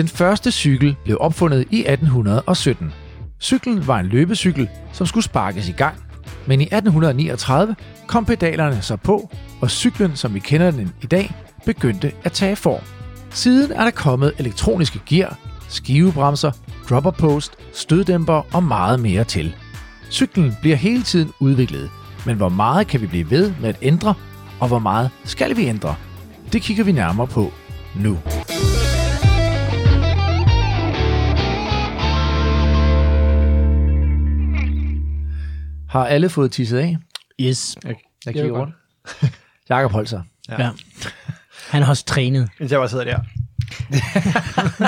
Den første cykel blev opfundet i 1817. Cyklen var en løbecykel, som skulle sparkes i gang. Men i 1839 kom pedalerne så på, og cyklen, som vi kender den i dag, begyndte at tage form. Siden er der kommet elektroniske gear, skivebremser, dropper post, støddæmper og meget mere til. Cyklen bliver hele tiden udviklet, men hvor meget kan vi blive ved med at ændre, og hvor meget skal vi ændre? Det kigger vi nærmere på nu. Har alle fået tisset af? Yes. Jeg, jeg kigger rundt. Jakob Holzer. Ja. ja. Han har også trænet. Mens jeg bare sidder der.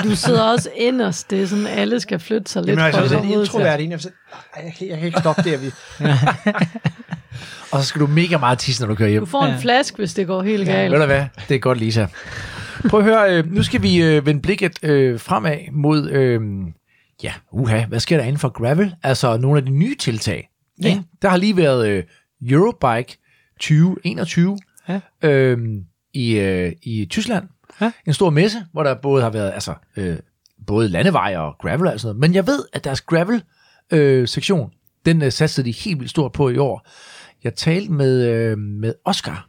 du sidder også inderst. Det er sådan, alle skal flytte sig lidt. Jamen, altså, for det er introvert Jeg, jeg, kan, jeg kan ikke stoppe det. Vi... og så skal du mega meget tisse, når du kører hjem. Du får en ja. flaske, hvis det går helt galt. Ja, ved du hvad? Det er godt, Lisa. Prøv at høre, øh, nu skal vi øh, vende blikket øh, fremad mod, øh, ja, uha, hvad sker der inden for gravel? Altså nogle af de nye tiltag. Ja. Ikke? Der har lige været øh, Eurobike 2021 ja. øh, i, øh, i Tyskland. Ja. En stor messe, hvor der både har været altså, øh, både landeveje og gravel og sådan noget. Men jeg ved, at deres gravel-sektion, øh, den øh, satte de helt vildt stort på i år. Jeg talte med, øh, med Oscar,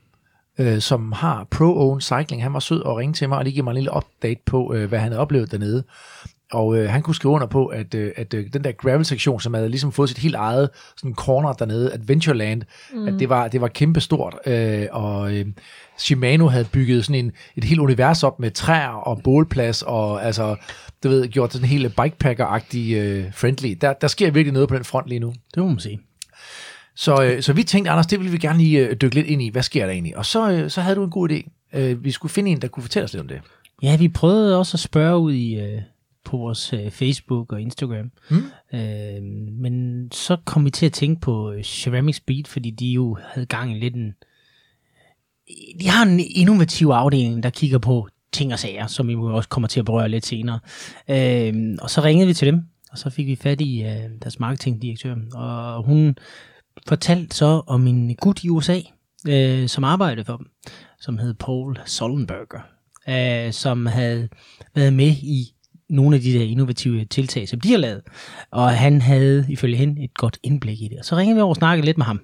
øh, som har Pro-Owned Cycling. Han var sød og ringte til mig, og lige give mig en lille update på, øh, hvad han havde oplevet dernede. Og øh, han kunne skrive under på, at, øh, at øh, den der gravel-sektion, som havde ligesom fået sit helt eget sådan corner dernede, Adventureland, mm. at det var, det var kæmpestort. Øh, og øh, Shimano havde bygget sådan en, et helt univers op med træer og bålplads, og altså, du ved, gjort sådan en helt bikepacker-agtig øh, friendly. Der, der sker virkelig noget på den front lige nu. Det må man sige. Så, øh, så vi tænkte, Anders, det ville vi gerne lige øh, dykke lidt ind i. Hvad sker der egentlig? Og så, øh, så havde du en god idé. Øh, vi skulle finde en, der kunne fortælle os lidt om det. Ja, vi prøvede også at spørge ud i, øh, på vores øh, Facebook og Instagram. Mm. Øh, men så kom vi til at tænke på øh, Ceramic Speed, fordi de jo havde gang i lidt en... De har en innovativ afdeling, der kigger på ting og sager, som vi også kommer til at berøre lidt senere. Øh, og så ringede vi til dem, og så fik vi fat i øh, deres marketingdirektør, og hun fortalte så om en gut i USA, øh, som arbejdede for dem, som hed Paul Sollenberger, øh, som havde været med i nogle af de der innovative tiltag, som de har lavet. Og han havde ifølge hende et godt indblik i det. Og så ringede vi over og snakkede lidt med ham.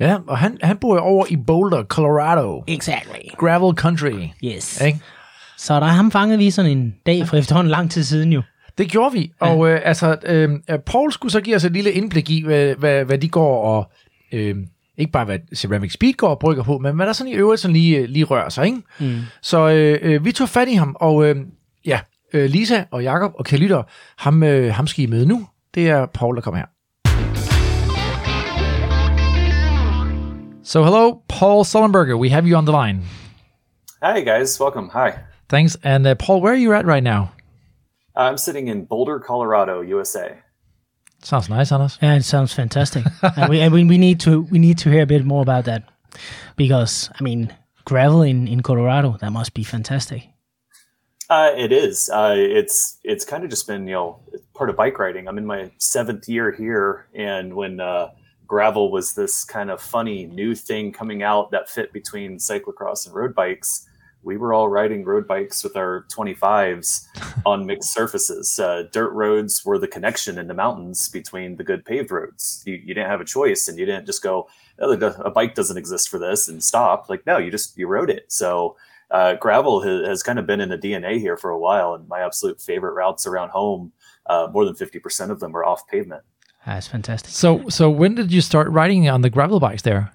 Ja, og han, han bor over i Boulder, Colorado. Exactly. Gravel country. Yes. Ikke? Så der ham fangede vi sådan en dag for efterhånden lang tid siden jo. Det gjorde vi, ja. og øh, altså, øh, Paul skulle så give os et lille indblik i, hvad, hvad, hvad de går og, øh, ikke bare hvad Ceramic Speed går og brygger på, men hvad der sådan i øvrigt sådan lige, lige rører sig, ikke? Mm. Så øh, øh, vi tog fat i ham, og øh, ja, øh, Lisa og Jakob og kære lytter, ham, øh, ham skal I med nu. Det er Paul, der kommer her. So hello, Paul Sullenberger. We have you on the line. Hi guys, welcome. Hi. Thanks. And uh, Paul, where are you at right now? I'm sitting in Boulder, Colorado, USA. Sounds nice, Anders. Yeah, it sounds fantastic. and we, and we, we need to we need to hear a bit more about that because I mean gravel in, in Colorado that must be fantastic. Uh, it is. Uh, it's it's kind of just been you know part of bike riding. I'm in my seventh year here, and when uh, gravel was this kind of funny new thing coming out that fit between cyclocross and road bikes, we were all riding road bikes with our 25s on mixed surfaces. Uh, dirt roads were the connection in the mountains between the good paved roads. You, you didn't have a choice, and you didn't just go, oh, a bike doesn't exist for this and stop. Like no, you just you rode it. So uh, gravel has, has, kind of been in the DNA here for a while, and my absolute favorite routes around home, uh, more than fifty percent of them are off pavement. That's fantastic. So, so when did you start riding on the gravel bikes there?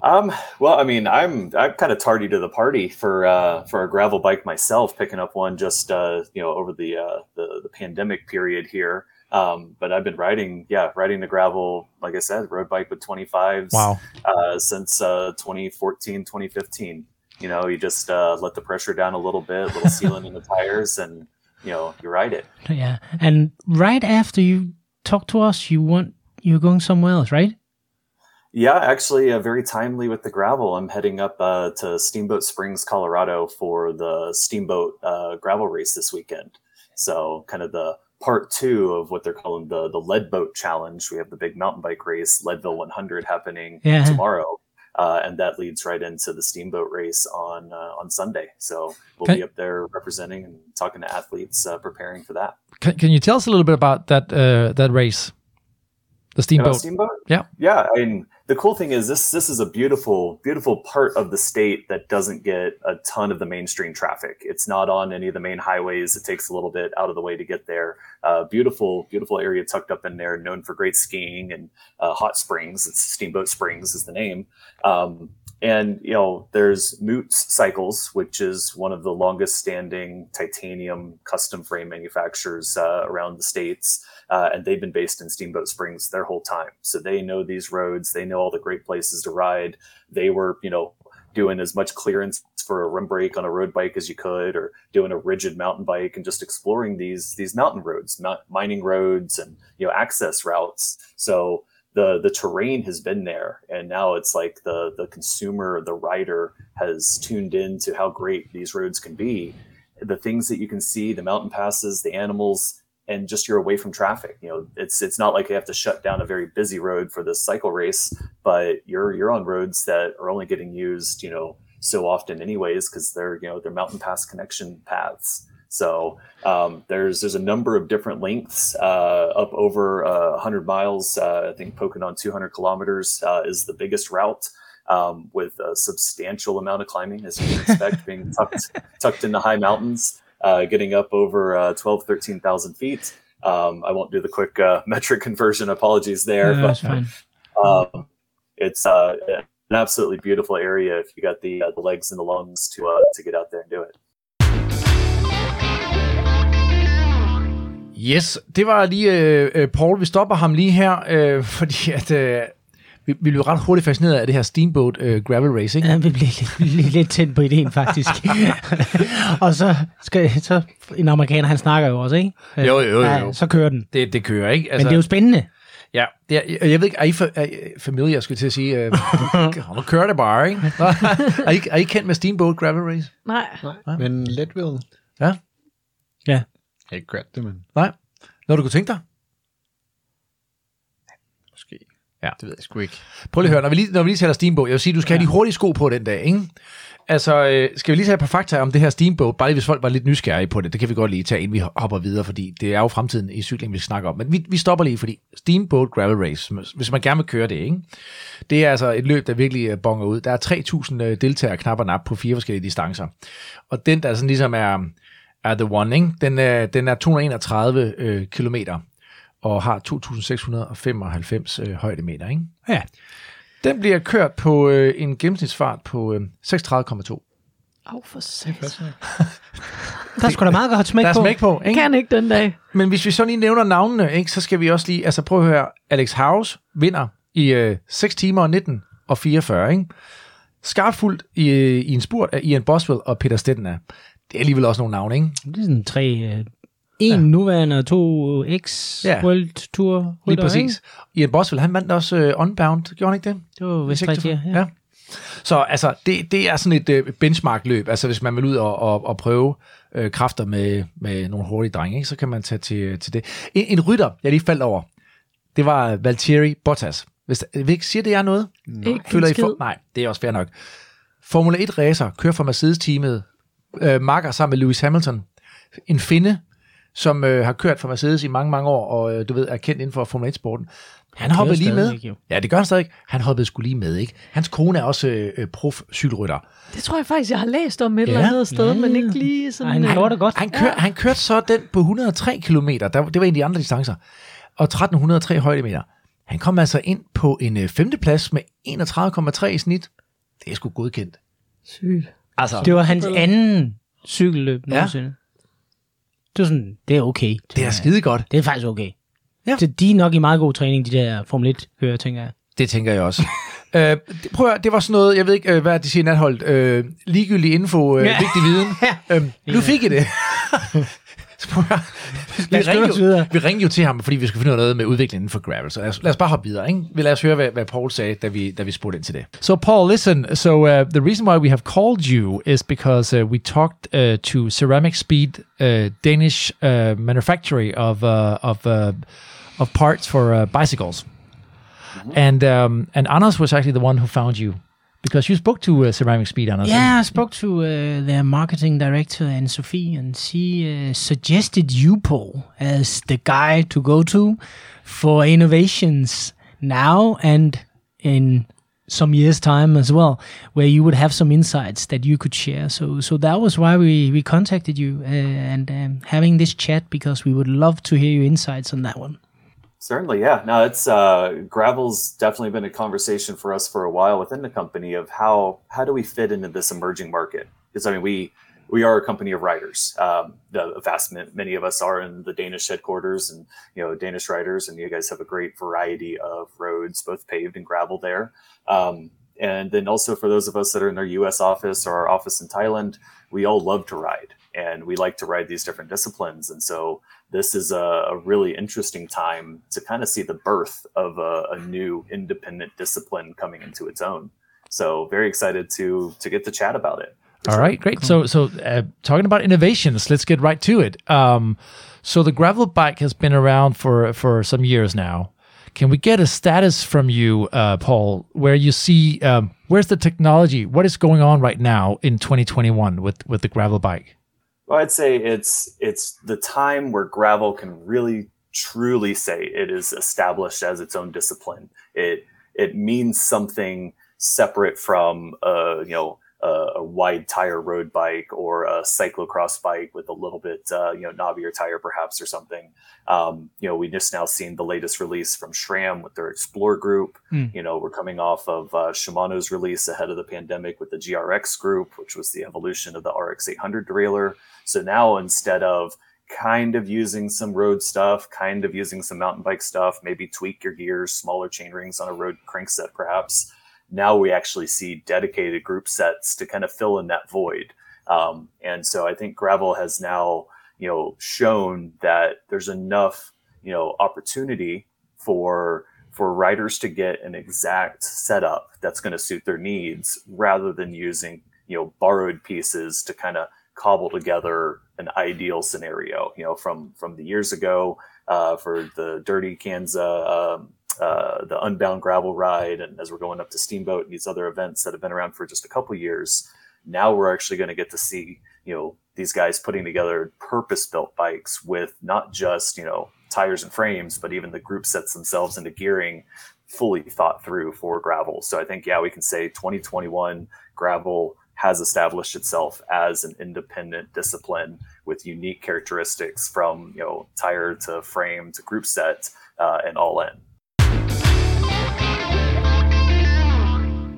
Um, well, I mean, I'm I'm kind of tardy to the party for uh, for a gravel bike myself, picking up one just uh, you know over the, uh, the the pandemic period here. Um, but I've been riding, yeah, riding the gravel, like I said, road bike with 25s wow. uh, since uh, 2014, 2015 you know, you just uh, let the pressure down a little bit, a little sealing in the tires, and you know, you ride it. Yeah, and right after you talk to us, you want you're going somewhere else, right? Yeah, actually, uh, very timely with the gravel. I'm heading up uh, to Steamboat Springs, Colorado, for the Steamboat uh, gravel race this weekend. So, kind of the part two of what they're calling the the Lead Boat Challenge. We have the big mountain bike race, Leadville 100, happening yeah. tomorrow uh, and that leads right into the steamboat race on uh, on Sunday. So we'll Okay. be up there representing and talking to athletes, uh, preparing for that. Can, can you tell us a little bit about that uh, that race, the steamboat? steamboat? Yeah. Yeah. I mean, the cool thing is this this is a beautiful, beautiful part of the state that doesn't get a ton of the mainstream traffic. It's not on any of the main highways. It takes a little bit out of the way to get there. Uh, beautiful, beautiful area tucked up in there, known for great skiing and uh, hot springs. It's Steamboat Springs is the name. Um, and you know, there's Moots Cycles, which is one of the longest standing titanium custom frame manufacturers uh, around the states uh, and they've been based in Steamboat Springs their whole time. So they know these roads, they know all the great places to ride. They were, you know, doing as much clearance for a rim brake on a road bike as you could, or doing a rigid mountain bike and just exploring these these mountain roads, mining roads, and you know access routes. So the the terrain has been there, and now it's like the the consumer, the rider, has tuned in to how great these roads can be. The things that you can see, the mountain passes, the animals, and just you're away from traffic. You know, it's it's not like you have to shut down a very busy road for this cycle race, but you're you're on roads that are only getting used, you know, so often anyways because they're you know they're mountain pass connection paths. So um, there's there's a number of different lengths uh, up over uh, 100 miles. Uh, I think Poconon 200 kilometers uh, is the biggest route. Um, with a substantial amount of climbing, as you can expect, being tucked tucked into high mountains uh, getting up over uh, 12, 13,000 feet. Um, I won't do the quick uh, metric conversion. Apologies there, No, but um, it's uh, an absolutely beautiful area if you got the uh, the legs and the lungs to uh, to get out there and do it. Yes, det var lige øh, øh, Paul. Vi stopper ham lige her, øh, fordi at, øh, vi, vi blev ret hurtigt fascineret af det her Steamboat øh, Gravel Race, ikke? Ja, vi blev lidt, lidt, lidt tændt på ideen, faktisk. og så, skal, så en amerikaner, han snakker jo også, ikke? Jo, jo, jo, Ja, jo. så kører den. Det, det kører, ikke? Altså, Men det er jo spændende. Ja, det er, jeg, jeg ved ikke, er I, fa- er I familiar, skulle jeg til at sige? Øh, nu kører det bare, ikke? er, I, er I kendt med Steamboat Gravel Race? Nej. Nej, men Leadville. Ja. Ja. Jeg har ikke kørt det, men Nej. Når du kunne tænke dig? måske. Ja. Det ved jeg sgu ikke. Prøv lige at høre, når vi lige, når vi lige taler Steamboat, jeg vil sige, du skal have de hurtige sko på den dag, ikke? Altså, øh, skal vi lige tage et par fakta om det her Steamboat, bare lige hvis folk var lidt nysgerrige på det, det kan vi godt lige tage, inden vi hopper videre, fordi det er jo fremtiden i cykling, vi skal snakke om. Men vi, vi stopper lige, fordi Steamboat Gravel Race, hvis man gerne vil køre det, ikke? det er altså et løb, der virkelig øh, bonger ud. Der er 3.000 øh, deltagere knap og nap på fire forskellige distancer. Og den, der sådan ligesom er, er the one, ikke? Den, er, den er 231 øh, kilometer og har 2.695 øh, højdemeter. Ikke? Ja. Den bliver kørt på øh, en gennemsnitsfart på øh, 36,2. Åh, oh, for satan. Der er sgu da meget godt smæk Der er på. smæk på, ikke? Kan ikke den dag. Men hvis vi så lige nævner navnene, ikke, så skal vi også lige, altså prøv at høre, Alex House vinder i øh, 6 timer og 19 og 44, ikke? Skarpfuldt i, øh, i en spurt af Ian Boswell og Peter Stettner. Det er alligevel også nogle navne, ikke? Det er sådan tre... Øh, en ja. nuværende og to X Ja. World Tour Lige rytter, ikke? præcis. Ian Boswell, han vandt også øh, Unbound, gjorde han ikke det? Det var vist 46. rigtigt, ja. ja. Så altså, det, det er sådan et øh, benchmark-løb. Altså, hvis man vil ud og, og, og prøve øh, kræfter med, med nogle hurtige drenge, ikke, så kan man tage til, til det. En, en rytter, jeg lige faldt over, det var Valtteri Bottas. Hvis ikke sige, det er noget? Ikke Føler I for, nej, det er også fair nok. Formula 1 racer kører for Mercedes-teamet, øh, makker sammen med Lewis Hamilton. En finde, som øh, har kørt for Mercedes i mange, mange år, og øh, du ved, er kendt inden for Formula 1-sporten. Han hoppede lige med. jo. Ja, det gør han stadig. Han hoppede sgu lige med, ikke? Hans kone er også øh, øh, prof cykelrytter. Det tror jeg faktisk, jeg har læst om et Ja. eller andet sted, Ja, men ikke lige sådan... Ej, han øh, gjorde det godt. Han, kør, ja. han kørte så den på 103 km, der, det var en af de andre distancer, og 1303 højdemeter. Han kom altså ind på en øh, femteplads med 31,3 i snit. Det er sgu godkendt. Sygt. Altså, Det var hans anden cykelløb Ja. nogensinde. Det er sådan, det er okay. det er skide godt. Det er faktisk okay. Ja. Så de er nok i meget god træning, de der Formel 1 kører, tænker jeg. Det tænker jeg også. øh, det- prøv at, høre, det var sådan noget, jeg ved ikke, øh, hvad de siger i natholdt, øh, ligegyldig info, øh, Ja. ja. vigtig viden. øhm, nu fik I det. Så prøv at høre, vi, Lad os skynde ringede os jo, vi ringede jo til ham, fordi vi skulle finde ud af noget med udviklingen for gravel. Så lad os, lad os bare hoppe videre. Ikke? Vi lad os høre, hvad, hvad Paul sagde, da vi, da vi spurgte ind til det. So, Paul, listen. So, uh, the reason why we have called you is because uh, we talked uh, to Ceramic Speed, uh, Danish uh, manufacturer of uh, of uh, of parts for uh, bicycles, and um, and Anders was actually the one who found you Because you spoke to uh, Ceramic Speed, Anders. Yeah, I spoke to uh, their marketing director, and Sophie, and she uh, suggested you, Paul, as the guy to go to for innovations now and in some years' time as well, where you would have some insights that you could share. So, so that was why we, we contacted you uh, and um, having this chat because we would love to hear your insights on that one. Certainly, yeah. No, it's uh, gravel's definitely been a conversation for us for a while within the company of how how do we fit into this emerging market? Because I mean, we we are a company of riders. Um, the vast many of us are in the Danish headquarters, and you know Danish riders, and you guys have a great variety of roads, both paved and gravel there. Um, and then also for those of us that are in our U.S. office or our office in Thailand, we all love to ride, and we like to ride these different disciplines, and so this is a, a, really interesting time to kind of see the birth of a, a, new independent discipline coming into its own. So very excited to to get to chat about it. All right, great. Cool. So so uh, talking about innovations, let's get right to it. Um, so the gravel bike has been around for for some years now. Can we get a status from you, uh, Paul, where you see um, where's the technology? What is going on right now in 2021 with with the gravel bike? Well, I'd say it's it's the time where gravel can really truly say it is established as its own discipline. It it means something separate from uh, you know a, a, wide tire road bike or a cyclocross bike with a little bit uh, you know knobbier tire perhaps or something. Um, you know we just now seen the latest release from SRAM with their Explore group. Mm. You know we're coming off of uh, Shimano's release ahead of the pandemic with the GRX group, which was the evolution of the RX 800 derailleur. So now instead of kind of using some road stuff, kind of using some mountain bike stuff, maybe tweak your gears, smaller chain rings on a road crank set, perhaps. Now we actually see dedicated group sets to kind of fill in that void. Um, and so I think gravel has now, you know, shown that there's enough, you know, opportunity for for riders to get an exact setup that's going to suit their needs rather than using, you know, borrowed pieces to kind of cobble together an ideal scenario. You know, from from the years ago uh, for the Dirty Kanza, um, uh, the Unbound Gravel Ride, and as we're going up to Steamboat and these other events that have been around for just a couple years, now we're actually going to get to see you know these guys putting together purpose-built bikes with not just you know tires and frames, but even the group sets themselves into gearing fully thought through for gravel. So I think yeah, we can say 2021 gravel has established itself as an independent discipline with unique characteristics from you know tire to frame to group set uh, and all in.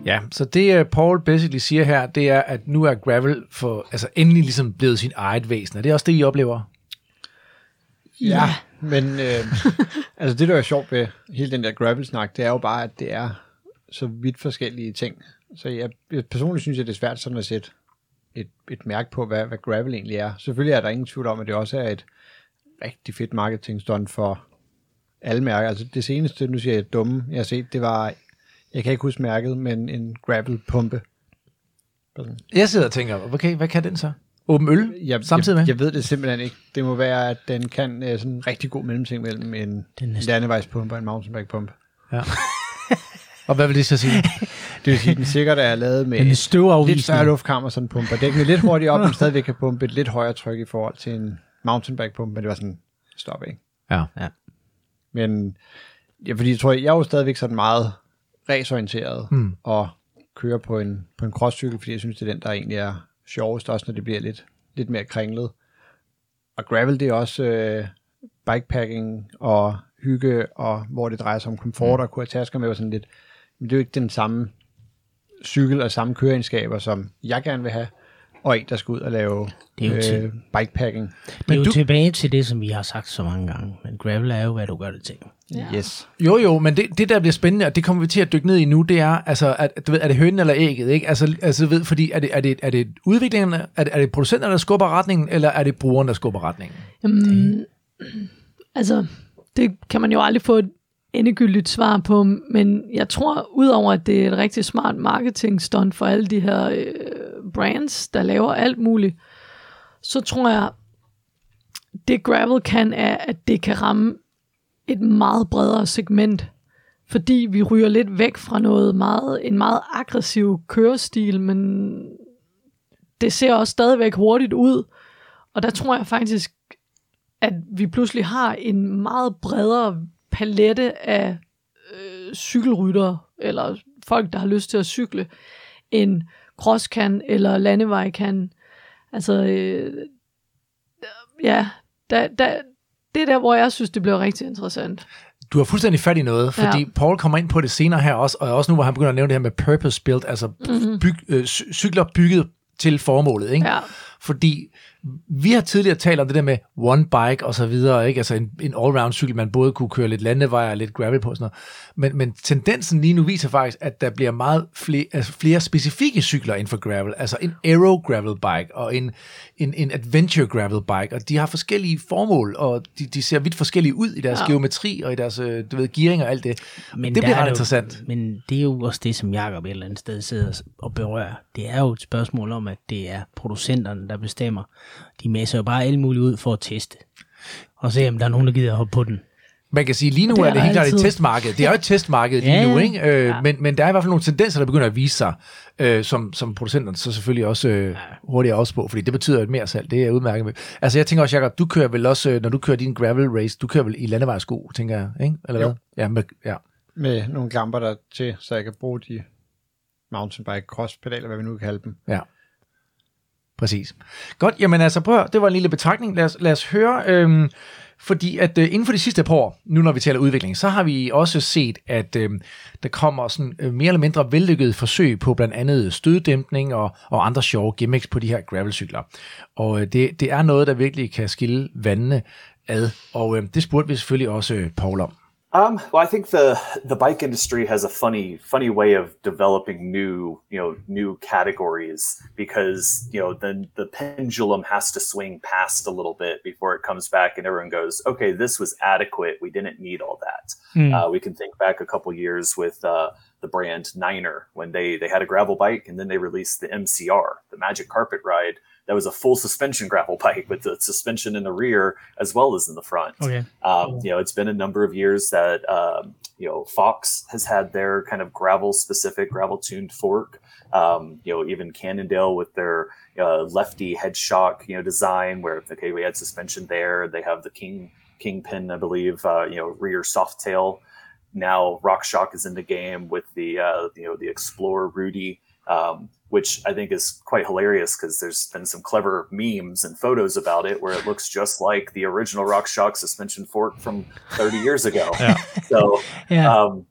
Ja, så det uh, Paul basically siger her, det er, at nu er gravel for, altså endelig ligesom blevet sin eget væsen. Er det også det, I oplever? Ja, ja. men øh, altså det, der er sjovt ved hele den der gravel-snak, det er jo bare, at det er så vidt forskellige ting. Så jeg, jeg personligt synes, at det er svært sådan at sætte et, et mærke på, hvad, hvad gravel egentlig er. Selvfølgelig er der ingen tvivl om, at det også er et rigtig fedt marketingstunt for alle mærker. Altså det seneste, nu siger jeg dumme, jeg har set, det var, jeg kan ikke huske mærket, men en gravel pumpe. Jeg sidder og tænker, okay, hvad kan den så? Åben øl jeg, samtidig med? Jeg, jeg ved det simpelthen ikke. Det må være, at den kan uh, sådan en rigtig god mellemting mellem en landevejspumpe og en mountainbike-pumpe. Ja. og hvad vil det så sige? Det vil sige, at den sikkert er lavet med en lidt større luftkammer, sådan en pumpe. Det kan lidt hurtigt op, men stadigvæk kan pumpe et lidt højere tryk i forhold til en mountainbike-pumpe, men det var sådan, stop, ikke? Ja. ja. Men, ja, fordi jeg tror, jeg er jo stadigvæk sådan meget raceorienteret, hmm. og kører på en, på en crosscykel, fordi jeg synes, det er den, der egentlig er sjovest, også når det bliver lidt, lidt mere kringlet. Og gravel, det er også øh, bikepacking og hygge, og hvor det drejer sig om komfort, mm. og kunne tasker med, og sådan lidt, men det er jo ikke den samme cykel og samme køreegenskaber, som jeg gerne vil have, og en, der skal ud og lave det er jo øh, til, bikepacking. Det er jo du, tilbage til det, som vi har sagt så mange gange, men gravel er jo, hvad du gør det til. Ja. Yes. Jo, jo, men det, det, der bliver spændende, og det kommer vi til at dykke ned i nu, det er, altså, at, du ved, er det hønen eller ægget, ikke? Altså, altså ved, fordi er det, er det, er det udviklingen, er det, er det producenterne, der skubber retningen, eller er det brugeren, der skubber retningen? Jamen, altså, det kan man jo aldrig få et endegyldigt svar på, men jeg tror, udover at det er et rigtig smart marketing stunt for alle de her øh, brands, der laver alt muligt, så tror jeg, det gravel kan er, at det kan ramme et meget bredere segment fordi vi ryger lidt væk fra noget meget, en meget aggressiv kørestil, men det ser også stadigvæk hurtigt ud. Og der tror jeg faktisk, at vi pludselig har en meget bredere palette af øh, cykelryttere, eller folk, der har lyst til at cykle, end cross kan, eller landevej kan. Altså, øh, ja, da, da, det er der, hvor jeg synes, det bliver rigtig interessant. Du har fuldstændig fat i noget, fordi ja. Paul kommer ind på det senere her også, og også nu, hvor han begynder at nævne det her med purpose built, altså mm-hmm. byg, øh, cykler bygget til formålet, ikke? Ja. Fordi vi har tidligere talt om det der med one bike og så videre, ikke? Altså en, en all-round cykel, man både kunne køre lidt landevej og lidt gravel på og sådan noget. Men, men tendensen lige nu viser faktisk, at der bliver meget flere, altså flere specifikke cykler inden for gravel. Altså en aero gravel bike og en, en, en adventure gravel bike, og de har forskellige formål, og de, de ser vidt forskellige ud i deres ja. geometri og i deres øh, du ved, gearing og alt det. Men det bliver ret interessant. Jo, men det er jo også det, som Jacob et eller andet sted sidder og berører. Det er jo et spørgsmål om, at det er producenterne, der bestemmer, de masser jo bare alt muligt ud for at teste. Og se, om der er nogen, der gider at hoppe på den. Man kan sige, lige nu det er, er det helt klart et testmarked. Det er jo et testmarked lige ja, nu, ikke? Øh, ja. men, men der er i hvert fald nogle tendenser, der begynder at vise sig, øh, som, som producenterne så selvfølgelig også øh, hurtigt også på, fordi det betyder et mere salg. Det er udmærket med. Altså jeg tænker også, Jacob, du kører vel også, øh, når du kører din gravel race, du kører vel i landevejssko, tænker jeg, ikke? Eller jo. hvad? Ja, med, ja. med nogle gamper der til, så jeg kan bruge de mountainbike cross pedaler, hvad vi nu kan kalde dem. Ja. Præcis. Godt, jamen altså prøv det var en lille betragtning. Lad os, lad os høre, øhm, fordi at øh, inden for de sidste par år, nu når vi taler udvikling, så har vi også set, at øh, der kommer sådan øh, mere eller mindre vellykkede forsøg på blandt andet støddæmpning og, og andre sjove gimmicks på de her gravelcykler. Og øh, det, det er noget, der virkelig kan skille vandene ad, og øh, det spurgte vi selvfølgelig også øh, Paul om. Um, well, I think the the bike industry has a funny funny way of developing new you know new categories because you know the the pendulum has to swing past a little bit before it comes back and everyone goes okay this was adequate we didn't need all that. Mm. Uh, we can think back a couple years with uh, the brand Niner when they they had a gravel bike and then they released the MCR the Magic Carpet Ride that was a full suspension gravel bike with the suspension in the rear as well as in the front. Okay. Um, You know, it's been a number of years that um, you know Fox has had their kind of gravel specific, gravel tuned fork. Um, you know, even Cannondale with their uh, lefty head shock, you know, design where okay, we had suspension there. They have the King Kingpin, I believe, uh, you know, rear soft tail. Now RockShox is in the game with the uh, you know the Explorer Rudy um, which I think is quite hilarious because there's been some clever memes and photos about it where it looks just like the original RockShox suspension fork from 30 years ago. Yeah. So, yeah. Um,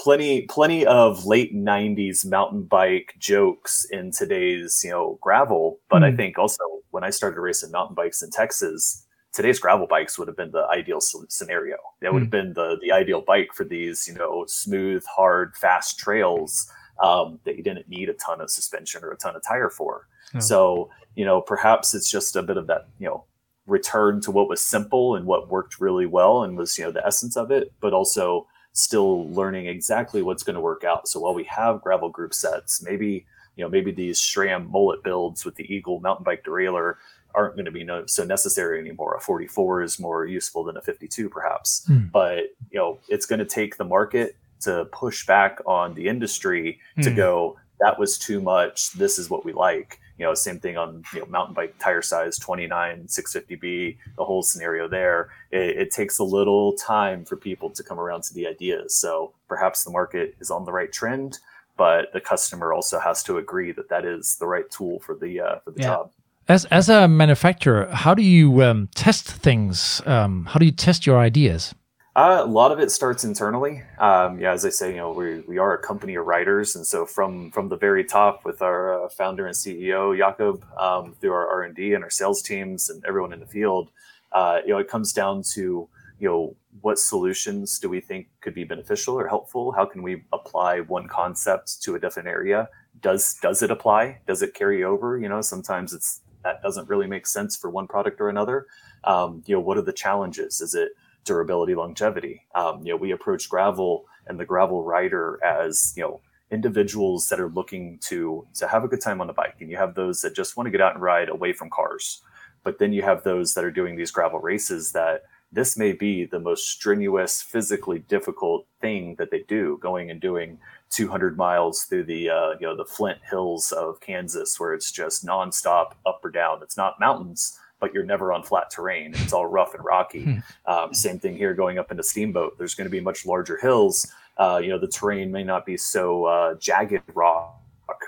plenty, plenty of late 90s mountain bike jokes in today's, you know, gravel. But mm. I hmm. think also when I started racing mountain bikes in Texas, today's gravel bikes would have been the ideal scenario. That would have hmm. been the the ideal bike for these, you know, smooth, hard, fast trails um, that you didn't need a ton of suspension or a ton of tire for. Oh. So, you know, perhaps it's just a bit of that, you know, return to what was simple and what worked really well and was, you know, the essence of it, but also still learning exactly what's going to work out. So while we have gravel group sets, maybe, you know, maybe these SRAM mullet builds with the Eagle mountain bike derailleur aren't going to be no, so necessary anymore. A 44 is more useful than a 52, perhaps. Mm. But you know, it's going to take the market to push back on the industry mm. to hmm. go that was too much this is what we like you know same thing on you know mountain bike tire size 29 650b the whole scenario there it, it, takes a little time for people to come around to the ideas so perhaps the market is on the right trend but the customer also has to agree that that is the right tool for the uh, for the yeah. job as as a manufacturer how do you um, test things um, how do you test your ideas uh, a lot of it starts internally. Um, yeah, as I say, you know, we, we are a company of writers, and so from from the very top, with our uh, founder and CEO Jakob, um, through our R and D and our sales teams and everyone in the field, uh, you know, it comes down to you know what solutions do we think could be beneficial or helpful? How can we apply one concept to a different area? Does does it apply? Does it carry over? You know, sometimes it's that doesn't really make sense for one product or another. Um, you know, what are the challenges? Is it durability, longevity. Um, you know, we approach gravel and the gravel rider as you know individuals that are looking to to have a good time on the bike, and you have those that just want to get out and ride away from cars. But then you have those that are doing these gravel races that this may be the most strenuous, physically difficult thing that they do, going and doing 200 miles through the uh, you know the Flint Hills of Kansas, where it's just nonstop up or down. It's not mountains, but you're never on flat terrain. It's all rough and rocky. um, same thing here, going up into Steamboat. There's going to be much larger hills. Uh, you know, the terrain may not be so uh, jagged rock,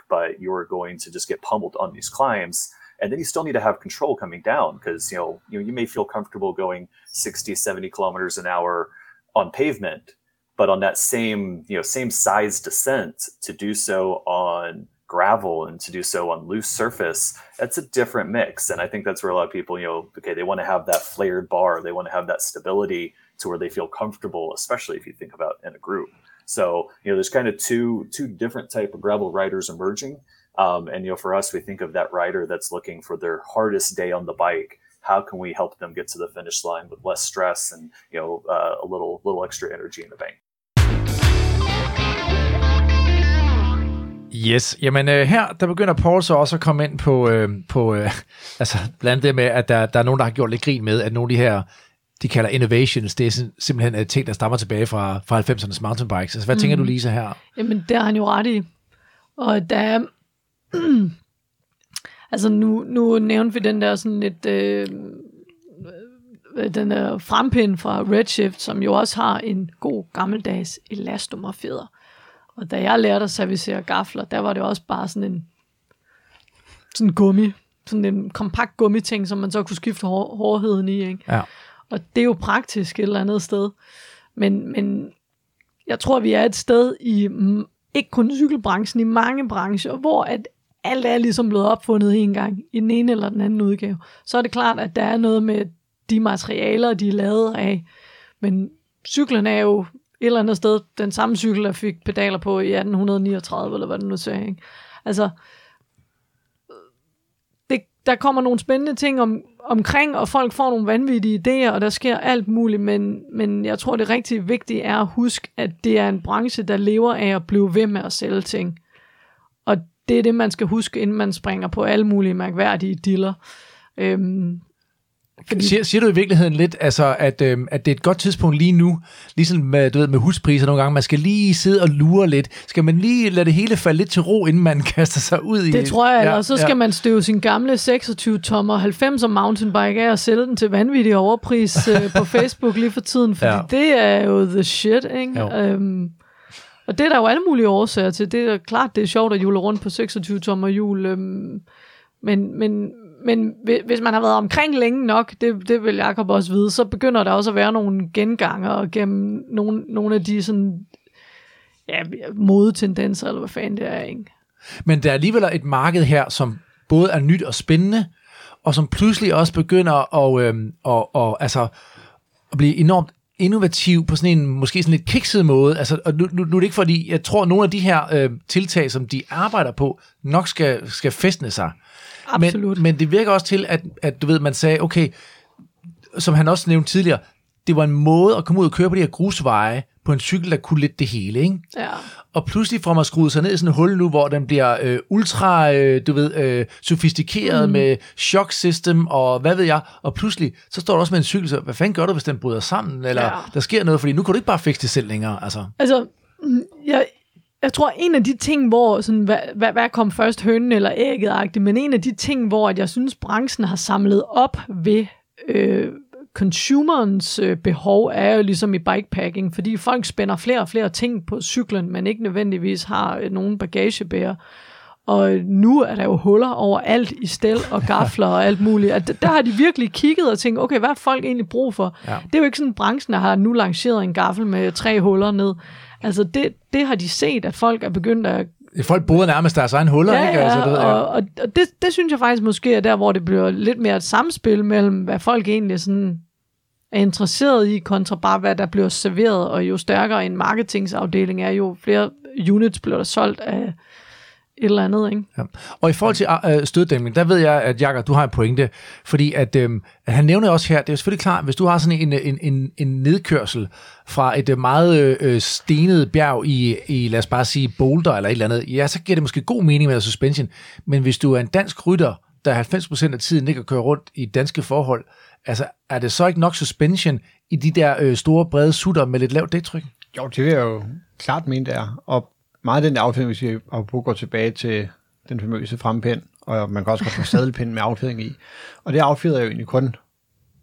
but you're going to just get pummeled on these climbs and then you still need to have control coming down because you know you know you may feel comfortable going 60 70 kilometers an hour on pavement but on that same you know same size descent to do so on gravel and to do so on loose surface that's a different mix and i think that's where a lot of people you know okay they want to have that flared bar they want to have that stability to where they feel comfortable especially if you think about in a group so you know there's kind of two two different type of gravel riders emerging um, and you know, for us, we think of that rider that's looking for their hardest day on the bike. How can we help them get to the finish line with less stress and you know uh, a little little extra energy in the bank? Yes, jamen øh, her der begynder Paul så også at komme ind på, øh, på øh, altså blandt det med, at der, der er nogen, der har gjort lidt grin med, at nogle af de her, de kalder innovations, det er simpelthen øh, ting, der stammer tilbage fra, fra 90'ernes mountainbikes. Altså hvad mm. tænker du, Lisa, her? Jamen, det har han jo ret i. Og der er altså nu, nu nævnte vi den der sådan lidt, øh, den der frempind fra Redshift, som jo også har en god gammeldags elastomerfeder. Og da jeg lærte at servicere gafler, der var det også bare sådan en sådan gummi, sådan en kompakt gummiting, som man så kunne skifte hår, hårdheden i. Ikke? Ja. Og det er jo praktisk et eller andet sted. Men, men jeg tror, vi er et sted i, ikke kun cykelbranchen, i mange brancher, hvor at alt er ligesom blevet opfundet en gang i den ene eller den anden udgave. Så er det klart, at der er noget med de materialer, de er lavet af. Men cyklen er jo et eller andet sted den samme cykel, der fik pedaler på i 1839, eller hvad det nu sagde. Ikke? Altså, det, der kommer nogle spændende ting om, omkring, og folk får nogle vanvittige idéer, og der sker alt muligt, men, men jeg tror, det rigtig vigtige er at huske, at det er en branche, der lever af at blive ved med at sælge ting. Og det er det, man skal huske, inden man springer på alle mulige mærkværdige diller. Øhm, fordi... Siger, siger du i virkeligheden lidt, altså, at, øhm, at det er et godt tidspunkt lige nu, ligesom med, du ved, med huspriser nogle gange, man skal lige sidde og lure lidt. Skal man lige lade det hele falde lidt til ro, inden man kaster sig ud i... Det tror jeg, ja, og så skal ja. man støve sin gamle 26-tommer 90'er mountainbike af og sælge den til vanvittig overpris øh, på Facebook lige for tiden, fordi ja. det er jo the shit, ikke? Øhm, og det er der jo alle mulige årsager til. Det er klart, det er sjovt at jule rundt på 26 tommer jul. Øhm, men, men, men hvis man har været omkring længe nok, det, det vil Jacob også vide, så begynder der også at være nogle genganger gennem nogle, nogle af de sådan, ja, modetendenser, eller hvad fanden det er, ikke? Men der er alligevel et marked her, som både er nyt og spændende, og som pludselig også begynder at, øh, og, og, altså, at blive enormt innovativ på sådan en måske sådan lidt kikset måde. Altså, og nu, nu, nu er det ikke fordi, jeg tror, at nogle af de her øh, tiltag, som de arbejder på, nok skal, skal festne sig. Absolut. Men, men det virker også til, at, at du ved, man sagde, okay, som han også nævnte tidligere, det var en måde at komme ud og køre på de her grusveje på en cykel, der kunne lidt det hele, ikke? Ja. Og pludselig får man skruet sig ned i sådan et hul nu, hvor den bliver øh, ultra, øh, du ved, øh, sofistikeret mm. med shock system og hvad ved jeg, og pludselig så står der også med en cykel, så hvad fanden gør du, hvis den bryder sammen, eller ja. der sker noget, fordi nu kan du ikke bare fikse det selv længere, altså. Altså, mm, jeg, jeg tror, en af de ting, hvor, sådan, hvad, hvad, hvad kom først, hønnen eller ægget men en af de ting, hvor at jeg synes, branchen har samlet op ved øh, consumerens øh, behov er jo ligesom i bikepacking, fordi folk spænder flere og flere ting på cyklen, men ikke nødvendigvis har øh, nogen bagagebærer. Og nu er der jo huller over alt i stel og gafler og alt muligt. At der har de virkelig kigget og tænkt, okay, hvad har folk egentlig brug for? Ja. Det er jo ikke sådan, branchen har nu lanceret en gaffel med tre huller ned. Altså det, det har de set, at folk er begyndt at Folk boede nærmest deres egen huller, ja, ikke? Altså, det, ja. og, og, og det, det synes jeg faktisk måske er der, hvor det bliver lidt mere et samspil mellem, hvad folk egentlig sådan er interesseret i, kontra bare hvad der bliver serveret, og jo stærkere en marketingsafdeling er, jo flere units bliver der solgt af et eller andet. Ikke? Ja. Og i forhold til uh, støddæmning, der ved jeg, at Jakob, du har en pointe, fordi at, øhm, at han nævner også her, det er selvfølgelig klart, hvis du har sådan en, en, en, en nedkørsel fra et øh, meget øh, stenet bjerg i, i, lad os bare sige, Boulder eller et eller andet, ja, så giver det måske god mening med suspension, men hvis du er en dansk rytter, der 90% af tiden ikke at køre rundt i danske forhold, altså er det så ikke nok suspension i de der øh, store brede sutter med lidt lavt dæktryk? Jo, det vil jeg jo klart mene, det er. Og meget af den affjedring, hvis vi går tilbage til den famøse frempind, og man kan også godt få sadelpind med affjedring i. Og det affjeder jo egentlig kun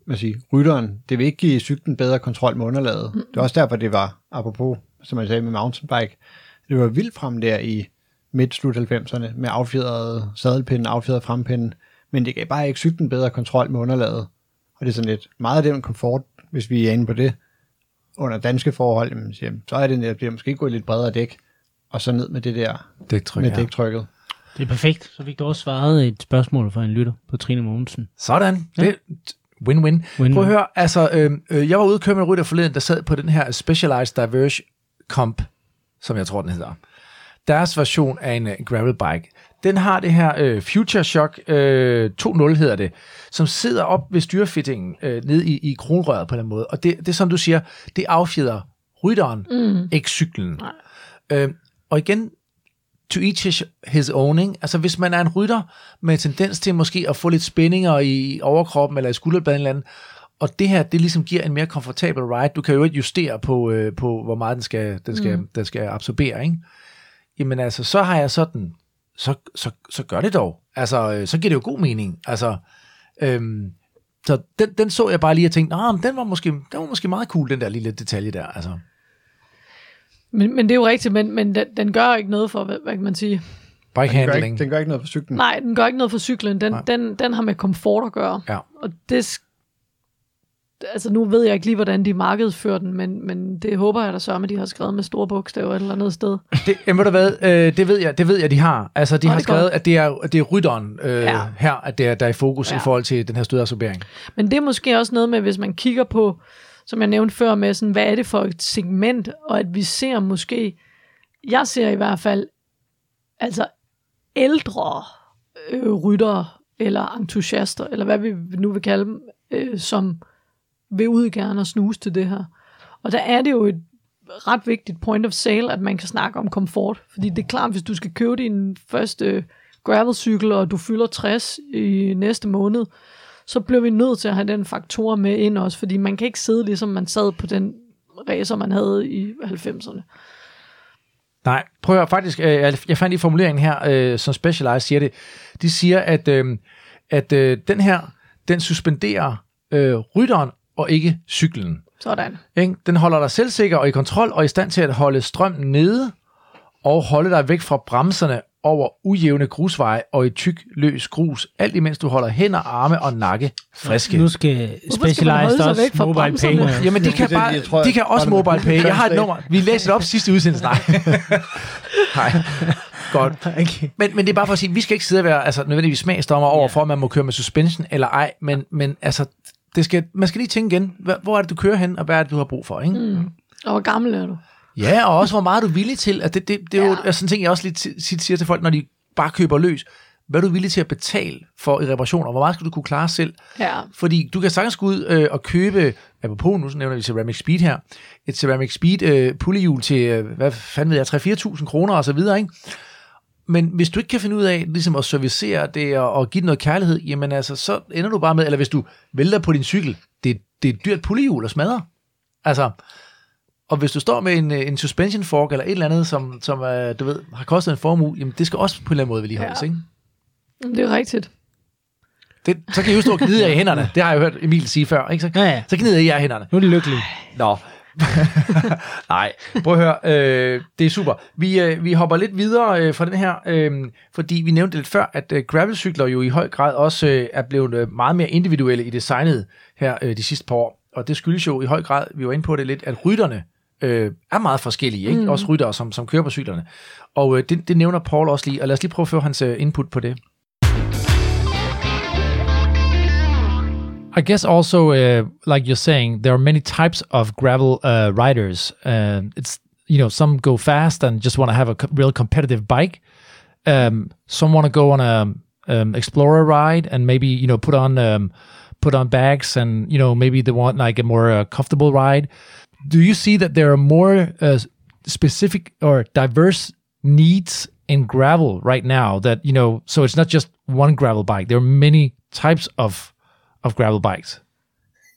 man siger, rytteren. Det vil ikke give cyklen bedre kontrol med underlaget. Mm. Det er også derfor, det var, apropos, som jeg sagde med mountainbike, det var vildt frem der i midt-slut 90'erne med affjedret sadelpinden, affjedret frempinden, men det gav bare ikke cyklen bedre kontrol med underlaget. Og det er sådan lidt meget af den komfort, hvis vi er inde på det, under danske forhold, jamen, så er det, at det måske gå lidt bredere dæk, og så ned med det der Dæktryk, med ja. dæktrykket. Det er perfekt. Så fik du også svaret et spørgsmål fra en lytter på Trine Mogensen. Sådan. Ja. Det, win-win. Win-win. Prøv at høre, altså, øh, øh, jeg var ude og køre med en rytter forleden, der sad på den her Specialized Diverge Comp, som jeg tror, den hedder. Deres version af en uh, gravel bike. Den har det her øh, Future Shock øh, 2.0 hedder det, som sidder op ved styrefittingen øh, nede i, i kronrøret på den måde. Og det, det er som du siger, det affjeder rytteren, mm. ikke cyklen. Øh, og igen, to each his, his own, ikke? Altså hvis man er en rytter med tendens til måske at få lidt spændinger i overkroppen eller i skulderbladen eller andet, og det her, det ligesom giver en mere komfortabel ride. Du kan jo ikke justere på, øh, på hvor meget den skal, den skal, mm. den skal absorbere, ikke? Jamen altså, så har jeg sådan, så, så, så gør det dog. Altså, øh, så giver det jo god mening. Altså, øhm, så den, den så jeg bare lige og tænkte, nah, den var, måske, den var måske meget cool, den der lille detalje der. Altså. Men, men det er jo rigtigt, men, men den, den gør ikke noget for, hvad, hvad kan man sige? Bike Den gør, handling. ikke, den gør ikke noget for cyklen. Nej, den gør ikke noget for cyklen. Den, Nej. den, den har med komfort at gøre. Ja. Og det, altså nu ved jeg ikke lige, hvordan de markedsfører den, men, men det håber jeg da så, at de har skrevet med store bogstaver et eller andet sted. Det, jamen, ved du hvad, øh, det ved jeg, det ved jeg, de har. Altså, de Nå, har skrevet, godt. at det er, at det er rytteren øh, Ja. her, at det er, der er i fokus Ja. i forhold til den her stødabsorbering. Men det er måske også noget med, hvis man kigger på, som jeg nævnte før, med sådan, hvad er det for et segment, og at vi ser måske, jeg ser i hvert fald, altså ældre øh, ryttere, eller entusiaster, eller hvad vi nu vil kalde dem, øh, som vil ud gerne og snuse til det her. Og der er det jo et ret vigtigt point of sale, at man kan snakke om komfort. Fordi det er klart, hvis du skal købe din første gravelcykel, og du fylder 60 i næste måned, så bliver vi nødt til at have den faktor med ind også, fordi man kan ikke sidde ligesom man sad på den racer, man havde i 90'erne. Nej, prøv at høre, faktisk, øh, jeg fandt i formuleringen her, øh, som Specialized siger det, de siger, at, øh, at den her, den suspenderer rytteren og ikke cyklen. Sådan. Den holder dig selvsikker og i kontrol og i stand til at holde strømmen nede og holde dig væk fra bremserne over ujævne grusveje og i tyk løs grus, alt imens du holder hænder, arme og nakke friske. Nu skal Specialized også væk fra mobile bremserne? pay. Jamen, de kan, Det bare, tror, de kan også mobile pay. Jeg har et nummer. Vi læste det op sidste udsendelse. Nej. Nej. Godt. Okay. Men, men det er bare for at sige, vi skal ikke sidde og være altså, nødvendigvis smagsdommer over, for at man må køre med suspension eller ej, men, men altså, det skal, man skal lige tænke igen, hvor, hvor er det, du kører hen, og hvad er det, du har brug for, ikke? Mm. Og hvor gammel er du? Ja, og også hvor meget er du villig til, at det, det, det er jo Ja. ja. sådan en ting, jeg også lidt ti- tit siger til folk, når de bare køber løs. Hvad er du villig til at betale for i reparationer? Hvor meget skal du kunne klare selv? Ja. Fordi du kan sagtens gå ud øh, og købe, apropos nu så nævner vi Ceramic Speed her, et Ceramic Speed øh, pullehjul til, øh, hvad fanden ved jeg, 3-4.000 kroner og så videre, ikke? Men hvis du ikke kan finde ud af ligesom at servicere det og, og give det noget kærlighed, jamen altså, så ender du bare med, eller hvis du vælter på din cykel, det, det er et dyrt pullehjul at smadre. Altså, og hvis du står med en, øh, en suspension fork eller et eller andet, som, som du ved, har kostet en formue, jamen det skal også på en eller anden måde vedligeholdes, Ja. ikke? Det er rigtigt. Det, så kan I jo stå og gnide jer i hænderne. Det har jeg jo hørt Emil sige før, ikke? Så, Ja, ja. så gnider I jer i hænderne. Nu er de lykkelige. Nå. Nej, prøv at høre. Øh, det er super. Vi, øh, vi hopper lidt videre øh, fra den her, øh, fordi vi nævnte lidt før, at øh, gravelcykler jo i høj grad også øh, er blevet øh, meget mere individuelle i designet her øh, de sidste par år. Og det skyldes jo i høj grad, vi var inde på det lidt, at rytterne øh, er meget forskellige. Ikke? Mm. Også ryttere, som, som kører på cyklerne. Og øh, det, det nævner Paul også lige, og lad os lige prøve at få hans øh, input på det. I guess also, uh, like you're saying, there are many types of gravel uh, riders. Uh, it's you know some go fast and just want to have a co- real competitive bike. Um, some want to go on a um, explorer ride and maybe you know put on um, put on bags and you know maybe they want like a more uh, comfortable ride. Do you see that there are more uh, specific or diverse needs in gravel right now that you know so it's not just one gravel bike. There are many types of of gravel bikes.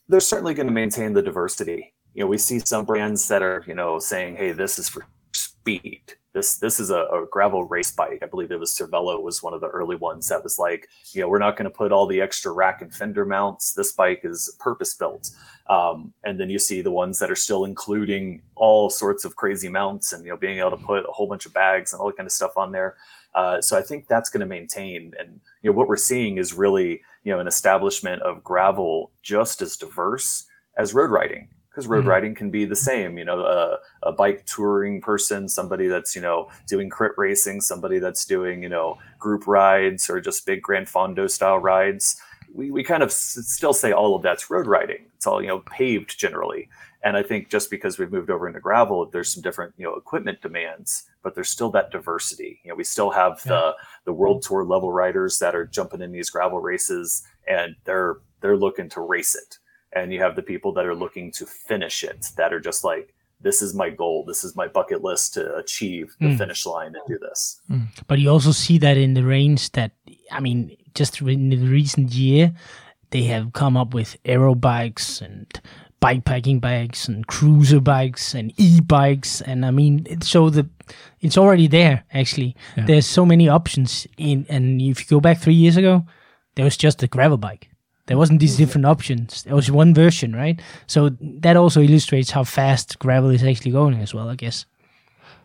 They're certainly going to maintain the diversity. You know we see some brands that are you know saying hey this is for speed this this is a, a, gravel race bike. I believe it was Cervelo was one of the early ones that was like, you know, we're not going to put all the extra rack and fender mounts. This bike is purpose built. Um, and then you see the ones that are still including all sorts of crazy mounts and you know being able to put a whole bunch of bags and all that kind of stuff on there. Uh, so I think that's going to maintain. And you know what we're seeing is really you know an establishment of gravel just as diverse as road riding because road mm-hmm. riding can be the same you know a, a, bike touring person somebody that's you know doing crit racing somebody that's doing you know group rides or just big grand Fondo style rides. We, we kind of s- still say all of that's road riding. It's all you know paved generally. And i think just because we've moved over into gravel there's some different you know equipment demands but there's still that diversity. You know we still have yeah. the the world tour level riders that are jumping in these gravel races and they're they're looking to race it and you have the people that are looking to finish it that are just like this is my goal this is my bucket list to achieve the mm. finish line and do this mm. but you also see that in the range that i mean just in the recent year they have come up with aero bikes and bikepacking bikes and cruiser bikes and e-bikes and i mean so the it's already there actually yeah. there's so many options in and if you go back three years ago there was just a gravel bike there wasn't these different options. There was one version, right? So that also illustrates how fast gravel is actually going as well, I guess.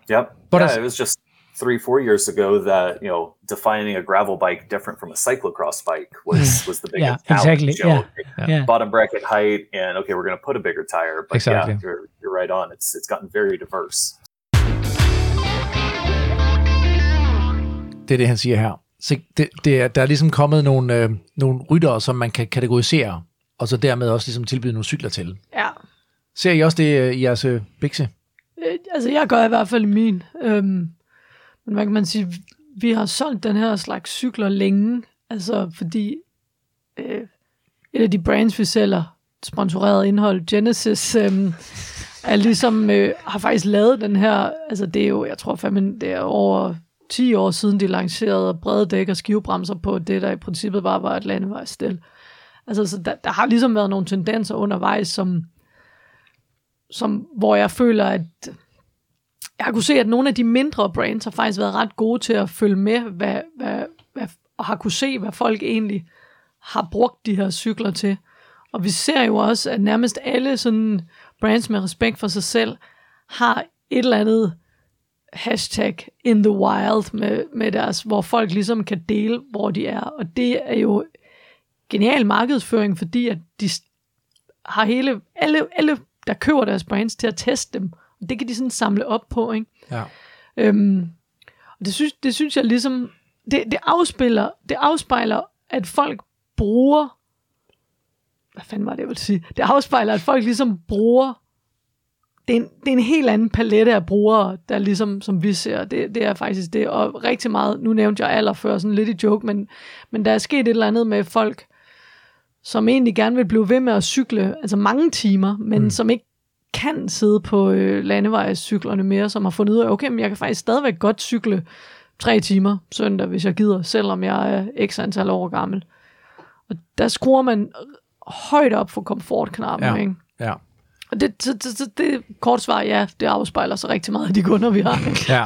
Yep. But yeah, it was just three, four years ago that you know defining a gravel bike different from a cyclocross bike was was the biggest yeah, exactly. Yeah. yeah. Bottom bracket height, and okay, we're going to put a bigger tire. But exactly. yeah, you're, you're right on. It's it's gotten very diverse. Did er det, han siger her. Så det, det er, der er ligesom kommet nogle, øh, nogle ryttere, som man kan kategorisere, og så dermed også ligesom tilbyde nogle cykler til. Ja. Ser I også det øh, i jeres øh, bikse? Øh, altså, jeg gør i hvert fald min. Øhm, men hvad kan man sige? Vi har solgt den her slags cykler længe, altså fordi øh, et af de brands, vi sælger, sponsoreret indhold, Genesis, øh, er ligesom, øh, har faktisk lavet den her, altså det er jo, jeg tror fandme, det er over 10 år siden, de lancerede brede dæk og skivebremser på det, der i princippet bare var et landevejsstil. Altså, så der, der har ligesom været nogle tendenser undervejs, som, som, hvor jeg føler, at jeg kunne se, at nogle af de mindre brands har faktisk været ret gode til at følge med, hvad, hvad, hvad, og har kunne se, hvad folk egentlig har brugt de her cykler til. Og vi ser jo også, at nærmest alle sådan brands med respekt for sig selv, har et eller andet hashtag in the wild med, med deres, hvor folk ligesom kan dele, hvor de er. Og det er jo genial markedsføring, fordi at de har hele, alle, alle der køber deres brands til at teste dem. Og det kan de sådan samle op på, ikke? Ja. Øhm, og det synes, det synes jeg ligesom, det, det, afspiller, det afspejler, at folk bruger, hvad fanden var det, jeg ville sige? Det afspejler, at folk ligesom bruger det er, en, det er en helt anden palette af brugere, der ligesom, som vi ser, det, det er faktisk det, og rigtig meget, nu nævnte jeg alder før, sådan lidt i joke, men, men der er sket et eller andet med folk, som egentlig gerne vil blive ved med at cykle, altså mange timer, men mm. som ikke kan sidde på øh, landevejscyklerne mere, som har fundet ud af, okay, men jeg kan faktisk stadigvæk godt cykle tre timer søndag, hvis jeg gider, selvom jeg er x antal år gammel. Og der skruer man højt op for komfortknappen, ja. ikke? Ja. Og det, det, det, det kort svar, ja, det afspejler sig rigtig meget af de kunder, vi har. ja.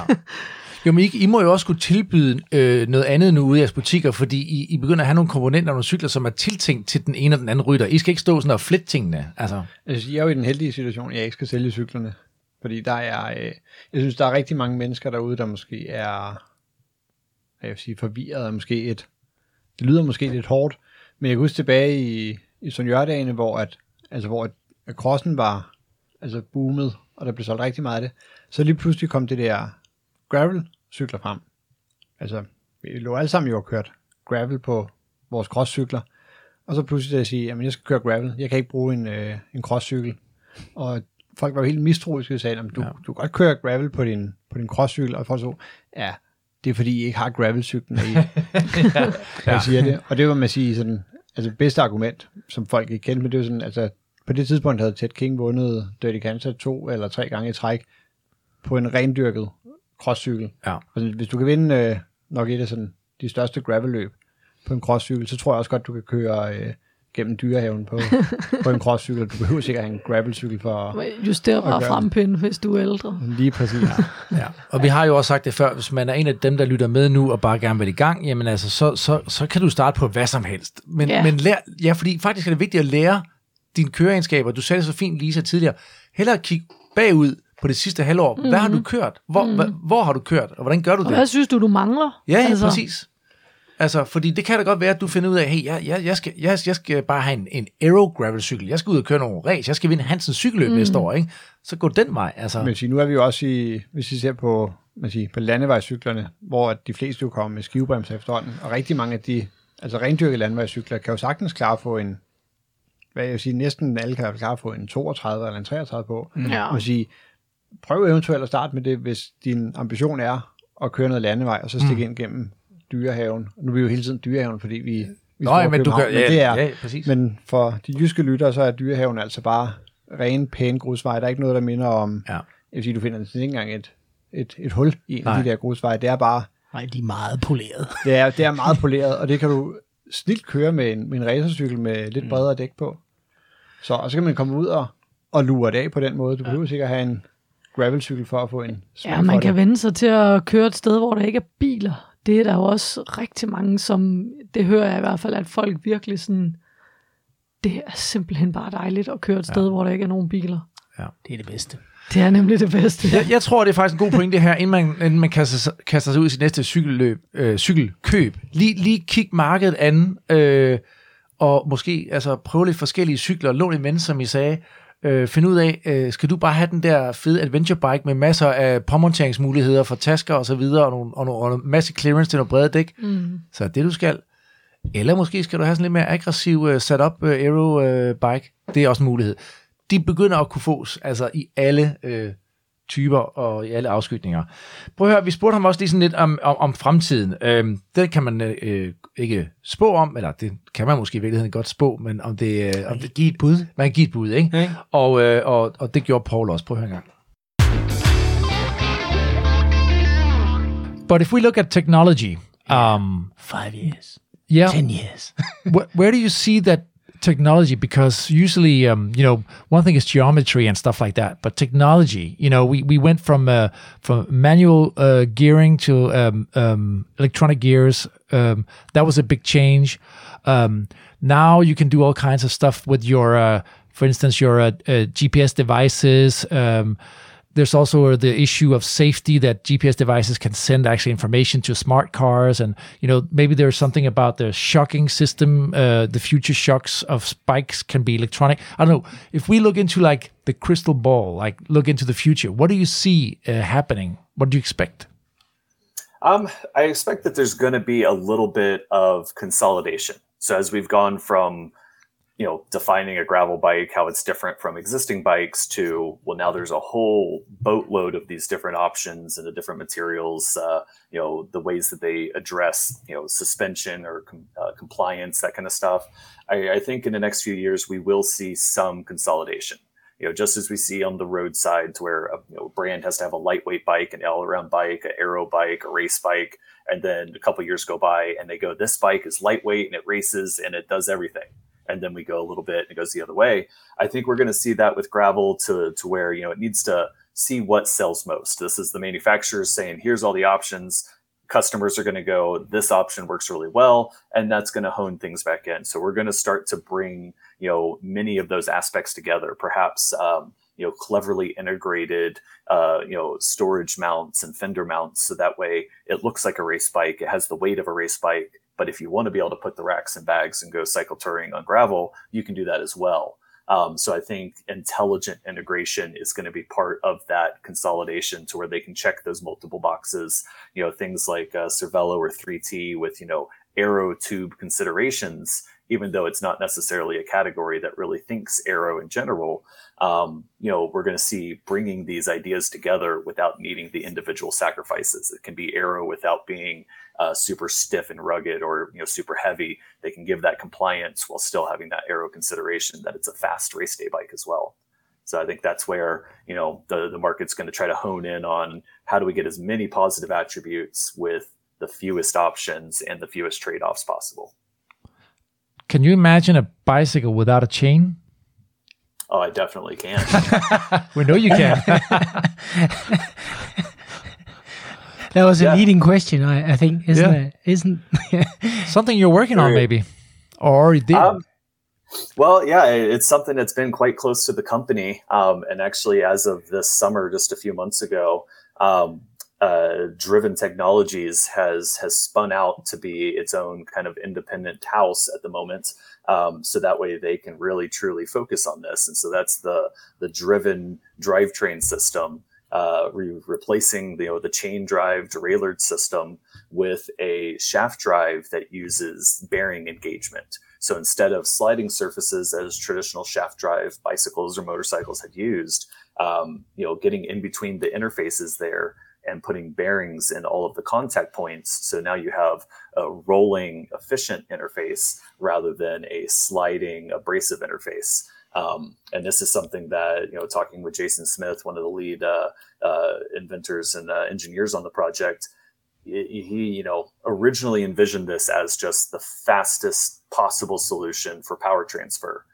Jo, men I, I må jo også kunne tilbyde øh, noget andet nu ude i jeres butikker, fordi I, I begynder at have nogle komponenter og nogle cykler, som er tiltænkt til den ene og den anden rytter. I skal ikke stå sådan og flette tingene. Altså. altså. Jeg er jo i den heldige situation, at jeg ikke skal sælge cyklerne. Fordi der er, øh, jeg synes, der er rigtig mange mennesker derude, der måske er, jeg vil sige, forvirret og måske et, det lyder måske lidt hårdt, men jeg kan huske tilbage i, i Sonjørdagene, hvor at, altså hvor at at crossen var altså boomet, og der blev solgt rigtig meget af det, så lige pludselig kom det der gravel-cykler frem. Altså, vi lå alle sammen jo og kørt gravel på vores crosscykler, og så pludselig at sige, at jeg skal køre gravel, jeg kan ikke bruge en, øh, en crosscykel. Og folk var jo helt mistroiske og sagde, at du, ja. du kan godt køre gravel på din, på din crosscykel, og folk så, ja, det er fordi I ikke har gravelcyklen, I, ja. jeg siger det. Og det var man sige sådan, altså bedste argument, som folk ikke kendte, men det var sådan, altså på det tidspunkt havde Ted King vundet Dirty Kansas to eller tre gange i træk på en rendyrket crosscykel. Ja. Altså, hvis du kan vinde øh, nok et af sådan, de største gravelløb på en crosscykel, så tror jeg også godt, du kan køre øh, gennem dyrehaven på, på en crosscykel. Du behøver sikkert have en gravelcykel for Juster bare Okay. frempinde, hvis du er ældre. lige præcis. Ja, og vi har jo også sagt det før, hvis man er en af dem, der lytter med nu og bare gerne vil i gang, jamen altså, så, så, så kan du starte på hvad som helst. Men, Ja. ja. men lær, ja, fordi faktisk er det vigtigt at lære dine køreegenskaber. Du sagde det så fint, Lisa, tidligere. Hellere kigge bagud på det sidste halvår. Mm-hmm. Hvad har du kørt? Hvor, mm-hmm. hva, hvor har du kørt? Og hvordan gør du Og det? hvad synes du, du mangler? Ja, ja, altså. præcis. Altså, fordi det kan da godt være, at du finder ud af, hey, jeg, jeg, jeg, skal, jeg, jeg skal bare have en, en Aero Gravel cykel. Jeg skal ud og køre nogle race. Jeg skal vinde Hansens cykelløb mm. næste år, ikke? Så gå den vej, altså. Men sige, nu er vi jo også i, hvis vi ser på, man siger, på landevejscyklerne, hvor at de fleste jo kommer med skivebremser efterhånden, og rigtig mange af de, altså rendyrkede landevejscykler, kan jo sagtens klare at få en, hvad jeg vil sige, næsten alle kan klare at få en 32 eller en 33 på. Ja. Og sige, prøv eventuelt at starte med det, hvis din ambition er at køre noget landevej, og så stikke mm. ind gennem dyrehaven. Nu er vi jo hele tiden dyrehaven, fordi vi, vi Nå, ja, men du kan, ja, men det er, ja, præcis. men for de jyske lyttere, så er dyrehaven altså bare ren, pæn grusvej. Der er ikke noget, der minder om, Ja. jeg vil sige, du finder ikke engang et, et, et hul i en Nej. af de der grusveje. Det er bare, Nej, de er meget poleret. det er, det er meget poleret, og det kan du snilt køre med en, med en racercykel med lidt bredere dæk på. Så, og så kan man komme ud og, og lure det af på den måde. Du behøver sikkert have en gravelcykel for at få en Ja, man kan vende sig til at køre et sted, hvor der ikke er biler. Det er der jo også rigtig mange, som, det hører jeg i hvert fald, at folk virkelig sådan, det er simpelthen bare dejligt at køre et sted, ja. hvor der ikke er nogen biler. Det er det bedste. Det er nemlig det bedste. Jeg, jeg tror, det er faktisk en god pointe her, inden man, inden man kaster, sig- kaster sig ud i sit næste cykelløb, øh, cykelkøb. Lige, lige kig markedet an, øh, og måske altså, prøve lidt forskellige cykler, lån en ven, som I sagde. Øh, find ud af, øh, skal du bare have den der fede adventure bike med masser af påmonteringsmuligheder for tasker og så videre, og, nogle, og, nogle, og en masse clearance til nogle brede dæk. Mm. Så det du skal. Eller måske skal du have sådan lidt mere aggressiv uh, setup uh, aero uh, bike. Det er også en mulighed. De begynder at kunne fås altså i alle uh, typer og i alle afskygninger. Prøv at høre, vi spurgte ham også lige sådan lidt om, om, om fremtiden. Øhm, det kan man øh, ikke spå om, eller det kan man måske i virkeligheden godt spå, men om det... Øh, om det Giv et bud. man kan give et bud, ikke? Ja. Og, øh, og, og det gjorde Paul også. Prøv at høre en gang. But if we look at technology, um, Five years. yeah, Ten years. where, where do you see that technology because usually um, you know one thing is geometry and stuff like that but technology you know we, we went from uh, from manual uh, gearing to um, um, electronic gears um, that was a big change. Um, now you can do all kinds of stuff with your uh, for instance your uh, uh, gps devices um, there's also the issue of safety that GPS devices can send actually information to smart cars, and you know maybe there's something about the shocking system. Uh, the future shocks of bikes can be electronic. I don't know if we look into like the crystal ball, like look into the future. What do you see uh, happening? What do you expect? Um, I expect that there's going to be a little bit of consolidation. So as we've gone from, you know, defining a gravel bike, how it's different from existing bikes, to well, now there's a whole boatload of these different options and the different materials. Uh, you know, the ways that they address, you know, suspension or com- uh, compliance, that kind of stuff. I, I think in the next few years we will see some consolidation you know, just as we see on the roadsides where a you know, brand has to have a lightweight bike, an all-around bike, an aero bike, a race bike, and then a couple years go by and they go, this bike is lightweight and it races and it does everything. And then we go a little bit and it goes the other way. I think we're going to see that with gravel to to where you know it needs to see what sells most. This is the manufacturers saying, here's all the options. Customers are going to go, this option works really well, and that's going to hone things back in. So we're going to start to bring you know many of those aspects together perhaps um, you know cleverly integrated uh, you know storage mounts and fender mounts so that way it looks like a race bike it has the weight of a race bike but if you want to be able to put the racks and bags and go cycle touring on gravel you can do that as well um, so I think intelligent integration is going to be part of that consolidation to where they can check those multiple boxes. You know, things like uh, Cervelo or 3T with, you know, aero tube considerations, even though it's not necessarily a category that really thinks aero in general. Um, you know, we're going to see bringing these ideas together without needing the individual sacrifices. It can be aero without being uh, super stiff and rugged or you know super heavy. They can give that compliance while still having that aero consideration that it's a fast race day bike as well. So I think that's where you know the the market's going to try to hone in on how do we get as many positive attributes with the fewest options and the fewest trade offs possible. Can you imagine a bicycle without a chain? Oh, I definitely can. We know you can. That was a Yeah. leading question, I, I think, isn't Yeah. it? Isn't Something you're working on, maybe, or did. Um, well, yeah, it's something that's been quite close to the company. Um, and actually, as of this summer, just a few months ago, um, uh, Driven Technologies has has spun out to be its own kind of independent house at the moment. Um, so that way they can really truly focus on this. And so that's the the Driven drivetrain system, uh, re- replacing the, you know the chain drive derailleur system with a shaft drive that uses bearing engagement. So instead of sliding surfaces as traditional shaft drive bicycles or motorcycles had used, um, you know, getting in between the interfaces there and putting bearings in all of the contact points. So now you have a rolling, efficient interface rather than a sliding, abrasive interface. Um, and this is something that you know, talking with Jason Smith, one of the lead uh, uh, inventors and uh, engineers on the project, he, he, you know, originally envisioned this as just the fastest possible solution for power transfer.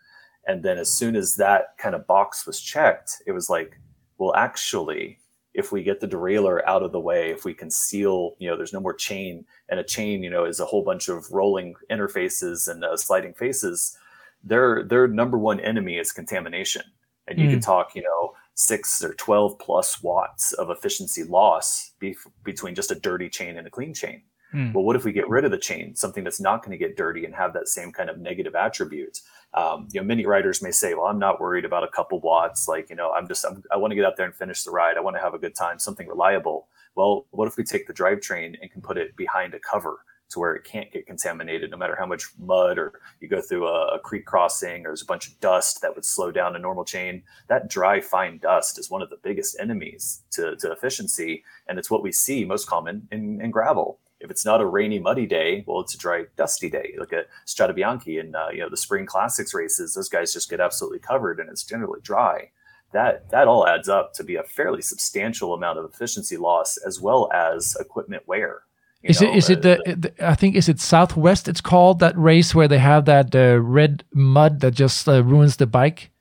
And then as soon as that kind of box was checked, it was like, well, actually, if we get the derailleur out of the way, if we can seal, you know, there's no more chain, and a chain, you know, is a whole bunch of rolling interfaces and uh, sliding faces. Their their number one enemy is contamination, and you Mm. can talk, you know, six or twelve plus watts of efficiency loss be- between just a dirty chain and a clean chain. Mm. Well, what if we get rid of the chain, something that's not going to get dirty and have that same kind of negative attribute? Um, you know, many riders may say, "Well, I'm not worried about a couple watts. Like, you know, I'm just I'm, I want to get out there and finish the ride. I want to have a good time, something reliable." Well, what if we take the drivetrain and can put it behind a cover to where it can't get contaminated, no matter how much mud or you go through a, a creek crossing or there's a bunch of dust that would slow down a normal chain? That dry, fine dust is one of the biggest enemies to, to efficiency, and it's what we see most common in, in gravel if it's not a rainy, muddy day, well, it's a dry, dusty day. Look at Strada Bianchi and uh, you know the spring classics races; those guys just get absolutely covered, and it's generally dry. That that all adds up to be a fairly substantial amount of efficiency loss, as well as equipment wear. You Is know, it is it uh, the, the I think is it Southwest? It's called that race where they have that uh, red mud that just uh, ruins the bike.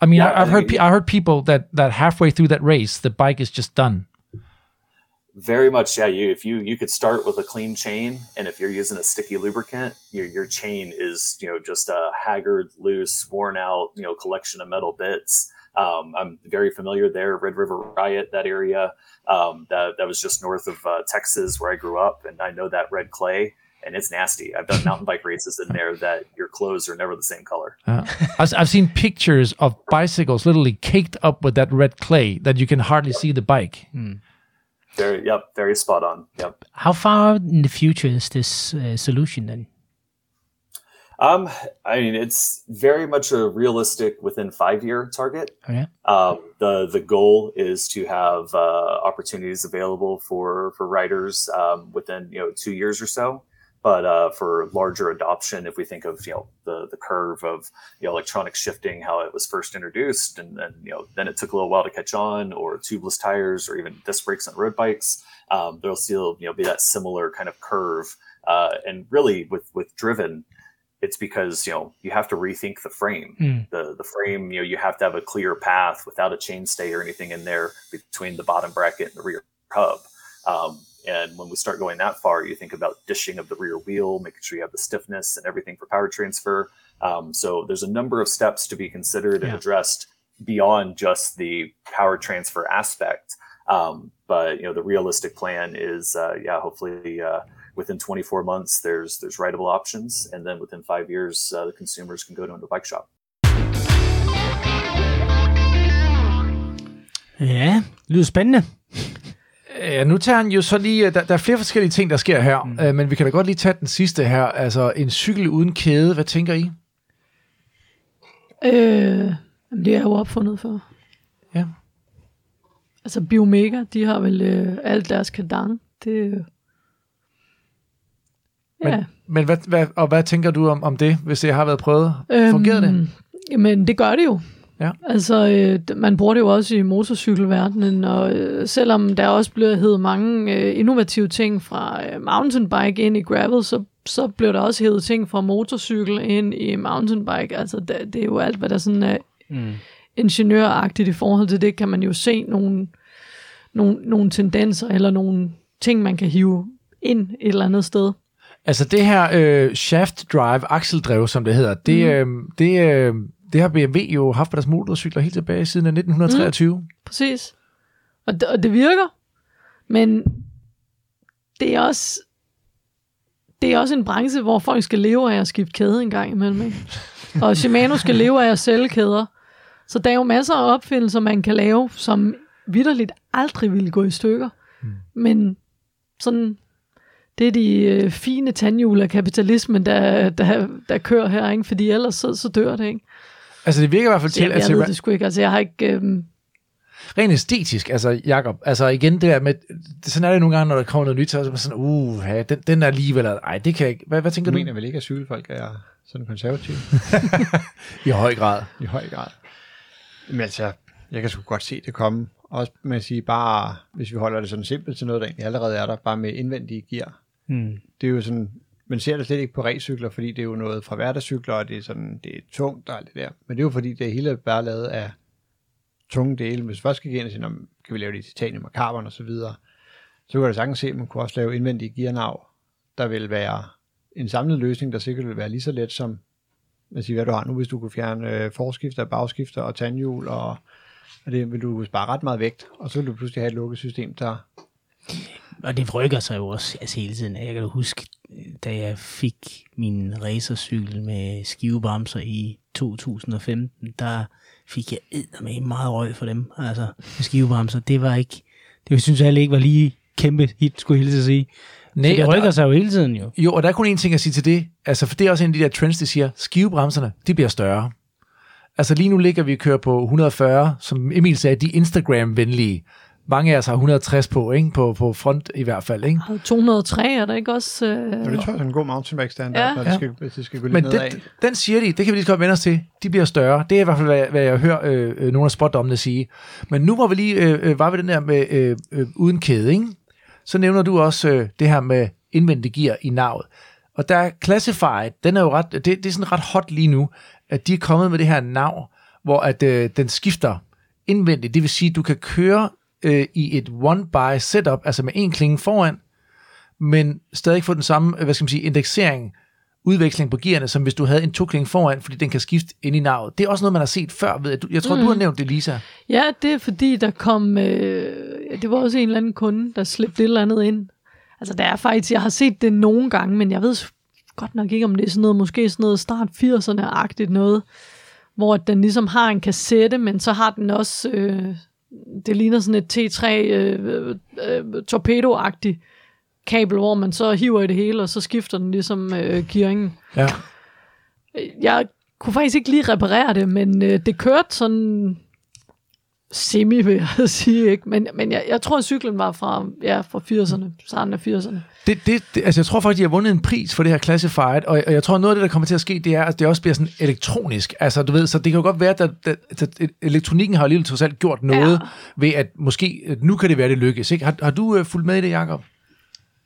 I mean, Yeah, I, I've I heard I heard people that that halfway through that race, the bike is just done. Very much, yeah. You if you you could start with a clean chain, and if you're using a sticky lubricant, your your chain is you know just a haggard, loose, worn out you know collection of metal bits. Um, I'm very familiar there, Red River Riot, that area. Um, that that was just north of uh, Texas where I grew up, and I know that red clay, and it's nasty. I've done mountain bike races in there that your clothes are never the same color. Uh, I've, I've seen pictures of bicycles literally caked up with that red clay that you can hardly see the bike. Very, yep, very spot on. Yep. How far in the future is this uh, solution then? Um, I mean, it's very much a realistic within five year target. Oh, yeah? Um, the the goal is to have uh, opportunities available for for writers um, within you know two years or so. But uh, for larger adoption, if we think of you know the the curve of you know electronic shifting, how it was first introduced, and then you know then it took a little while to catch on, or tubeless tires, or even disc brakes on road bikes, um, there'll still you know be that similar kind of curve. Uh, and really, with with driven, it's because you know you have to rethink the frame Mm. the the frame you know you have to have a clear path without a chainstay or anything in there between the bottom bracket and the rear hub um, and when we start going that far you think about dishing of the rear wheel making sure you have the stiffness and everything for power transfer. Um, so there's a number of steps to be considered and addressed beyond just the power transfer aspect. Um, but you know the realistic plan is uh, yeah hopefully uh, within 24 months there's there's writable options. And then within five years uh, the consumers can go to a bike shop. Ja, det lyder spændende. Ja, nu tager han jo så lige, der, der er flere forskellige ting, der sker her, mm. øh, men vi kan da godt lige tage den sidste her, altså en cykel uden kæde, hvad tænker I? Øh, det er jo opfundet for. Ja. Altså Biomega, de har vel øh, alt deres kadang. Det øh, Men, Ja. men hvad, hvad, og hvad tænker du om, om det, hvis det har været prøvet? Fungerede det? Jamen, det gør det jo. Ja. Altså, øh, man bruger det jo også i motorcykelverdenen, og øh, selvom der også blev hævet mange øh, innovative ting fra øh, mountainbike ind i gravel, så, så blev der også hævet ting fra motorcykel ind i mountainbike. Altså, det, det er jo alt, hvad der sådan er Mm. ingeniøragtigt i forhold til det, kan man jo se nogle, nogle, nogle tendenser eller nogle ting, man kan hive ind et eller andet sted. Altså det her øh, shaft drive, akseldrev, som det hedder, det, mm. øh, det, øh, det har BMW jo haft på deres motorcykler helt tilbage siden af 1923. Mm. Præcis. Og det, og det virker, men det er også det er også en branche, hvor folk skal leve af at skifte kæde en gang imellem. Ikke? Og Shimano skal leve af at sælge kæder. Så der er jo masser af opfindelser, man kan lave, som vidderligt aldrig ville gå i stykker. Mm. Men sådan, det er de øh, fine tandhjul af kapitalismen, der, der, der kører her, ikke? fordi ellers så, så dør det. Ikke? Altså det virker i hvert fald til, Jeg, at jeg ved det sgu ikke. Altså, jeg har ikke... Øhm, rent æstetisk, altså Jacob, altså igen det der med, sådan er det nogle gange, når der kommer noget nyt, så er det sådan, uh, ja, den, den er alligevel, nej, det kan jeg ikke. Hvad, hvad tænker Du du? mener vel ikke, at cykelfolk er sådan konservative? I høj grad. I høj grad. Men altså, jeg kan sgu godt se det komme. Også med at sige bare, hvis vi holder det sådan simpelt til noget, der egentlig allerede er der, bare med indvendige gear. Mm. Det er jo sådan, men ser det slet ikke på racercykler, fordi det er jo noget fra hverdagscykler, og det er sådan, det er tungt og alt det der. Men det er jo fordi, det hele er bare lavet af tunge dele. Hvis vi først skal gå ind og sige, kan vi lave det i titanium og carbon og så videre, så kan du sagtens se, at man kunne også lave indvendige gearnav, der vil være en samlet løsning, der sikkert vil være lige så let som, lad os sige, hvad du har nu, hvis du kunne fjerne øh, forskifter, bagskifter og tandhjul, og, og det vil du spare ret meget vægt, og så vil du pludselig have et lukket system, der Og det rykker sig jo også altså hele tiden. Jeg kan huske, da jeg fik min racercykel med skivebremser i 2015, der fik jeg med meget røg for dem. Altså, skivebremser, det var ikke, det synes jeg heller ikke var lige kæmpe hit, skulle jeg hilse at sige. Nej, det rykker der- sig jo hele tiden jo. Jo, og der er kun én ting at sige til det. Altså, for det er også en af de der trends, der siger, skivebremserne, de bliver større. Altså lige nu ligger vi og kører på 140, som Emil sagde, de Instagram-venlige. Mange af os har 160 på, ikke? På, på front i hvert fald. Ikke? og 203 er der ikke også... Øh, Og det tror jeg er en god mountainbike standard, Ja. ja. når det skal, hvis det skal gå lidt Men nedad. den, den siger de, det kan vi lige så godt vende os til. De bliver større. Det er i hvert fald, hvad, hvad jeg hører øh, øh, nogle af spotdommene sige. Men nu hvor vi lige øh, øh, var ved den der med øh, øh, uden kæde, ikke? så nævner du også øh, det her med indvendig gear i navet. Og der er Classified, den er jo ret, det, det er sådan ret hot lige nu, at de er kommet med det her nav, hvor at øh, den skifter indvendigt. Det vil sige, at du kan køre øh, i et one-by setup, altså med en klinge foran, men stadig få den samme, øh, hvad skal man sige, indeksering, udveksling på gearne, som hvis du havde en to-klinge foran, fordi den kan skifte ind i navet. Det er også noget, man har set før, ved jeg. Du- Jeg tror, mm. du har nævnt det, Lisa. Ja, det er fordi, der kom... Øh, det var også en eller anden kunde, der slæbte et eller andet ind. Altså, der er faktisk... Jeg har set det nogle gange, men jeg ved godt nok ikke, om det er sådan noget, måske sådan noget start 80'erne-agtigt noget, hvor den ligesom har en kassette, men så har den også... Øh, det ligner sådan et T3 øh, øh, torpedo-agtigt kabel, hvor man så hiver i det hele, og så skifter den ligesom øh, gearingen. Ja. Jeg kunne faktisk ikke lige reparere det, men øh, det kørte sådan semi, vil jeg sige. Ikke? Men, men jeg, jeg tror, at cyklen var fra, ja, fra 80'erne, starten af 80'erne. Det, det, det, altså jeg tror faktisk, de har vundet en pris for det her Classified, og, og jeg tror, noget af det, der kommer til at ske, det er, at det også bliver sådan elektronisk. Altså, du ved, så det kan jo godt være, at der, der, der, elektronikken har alligevel trods alt gjort noget, Ja. ved at måske, at nu kan det være, det lykkes. Ikke? Har, har du uh, fulgt med i det, Jacob?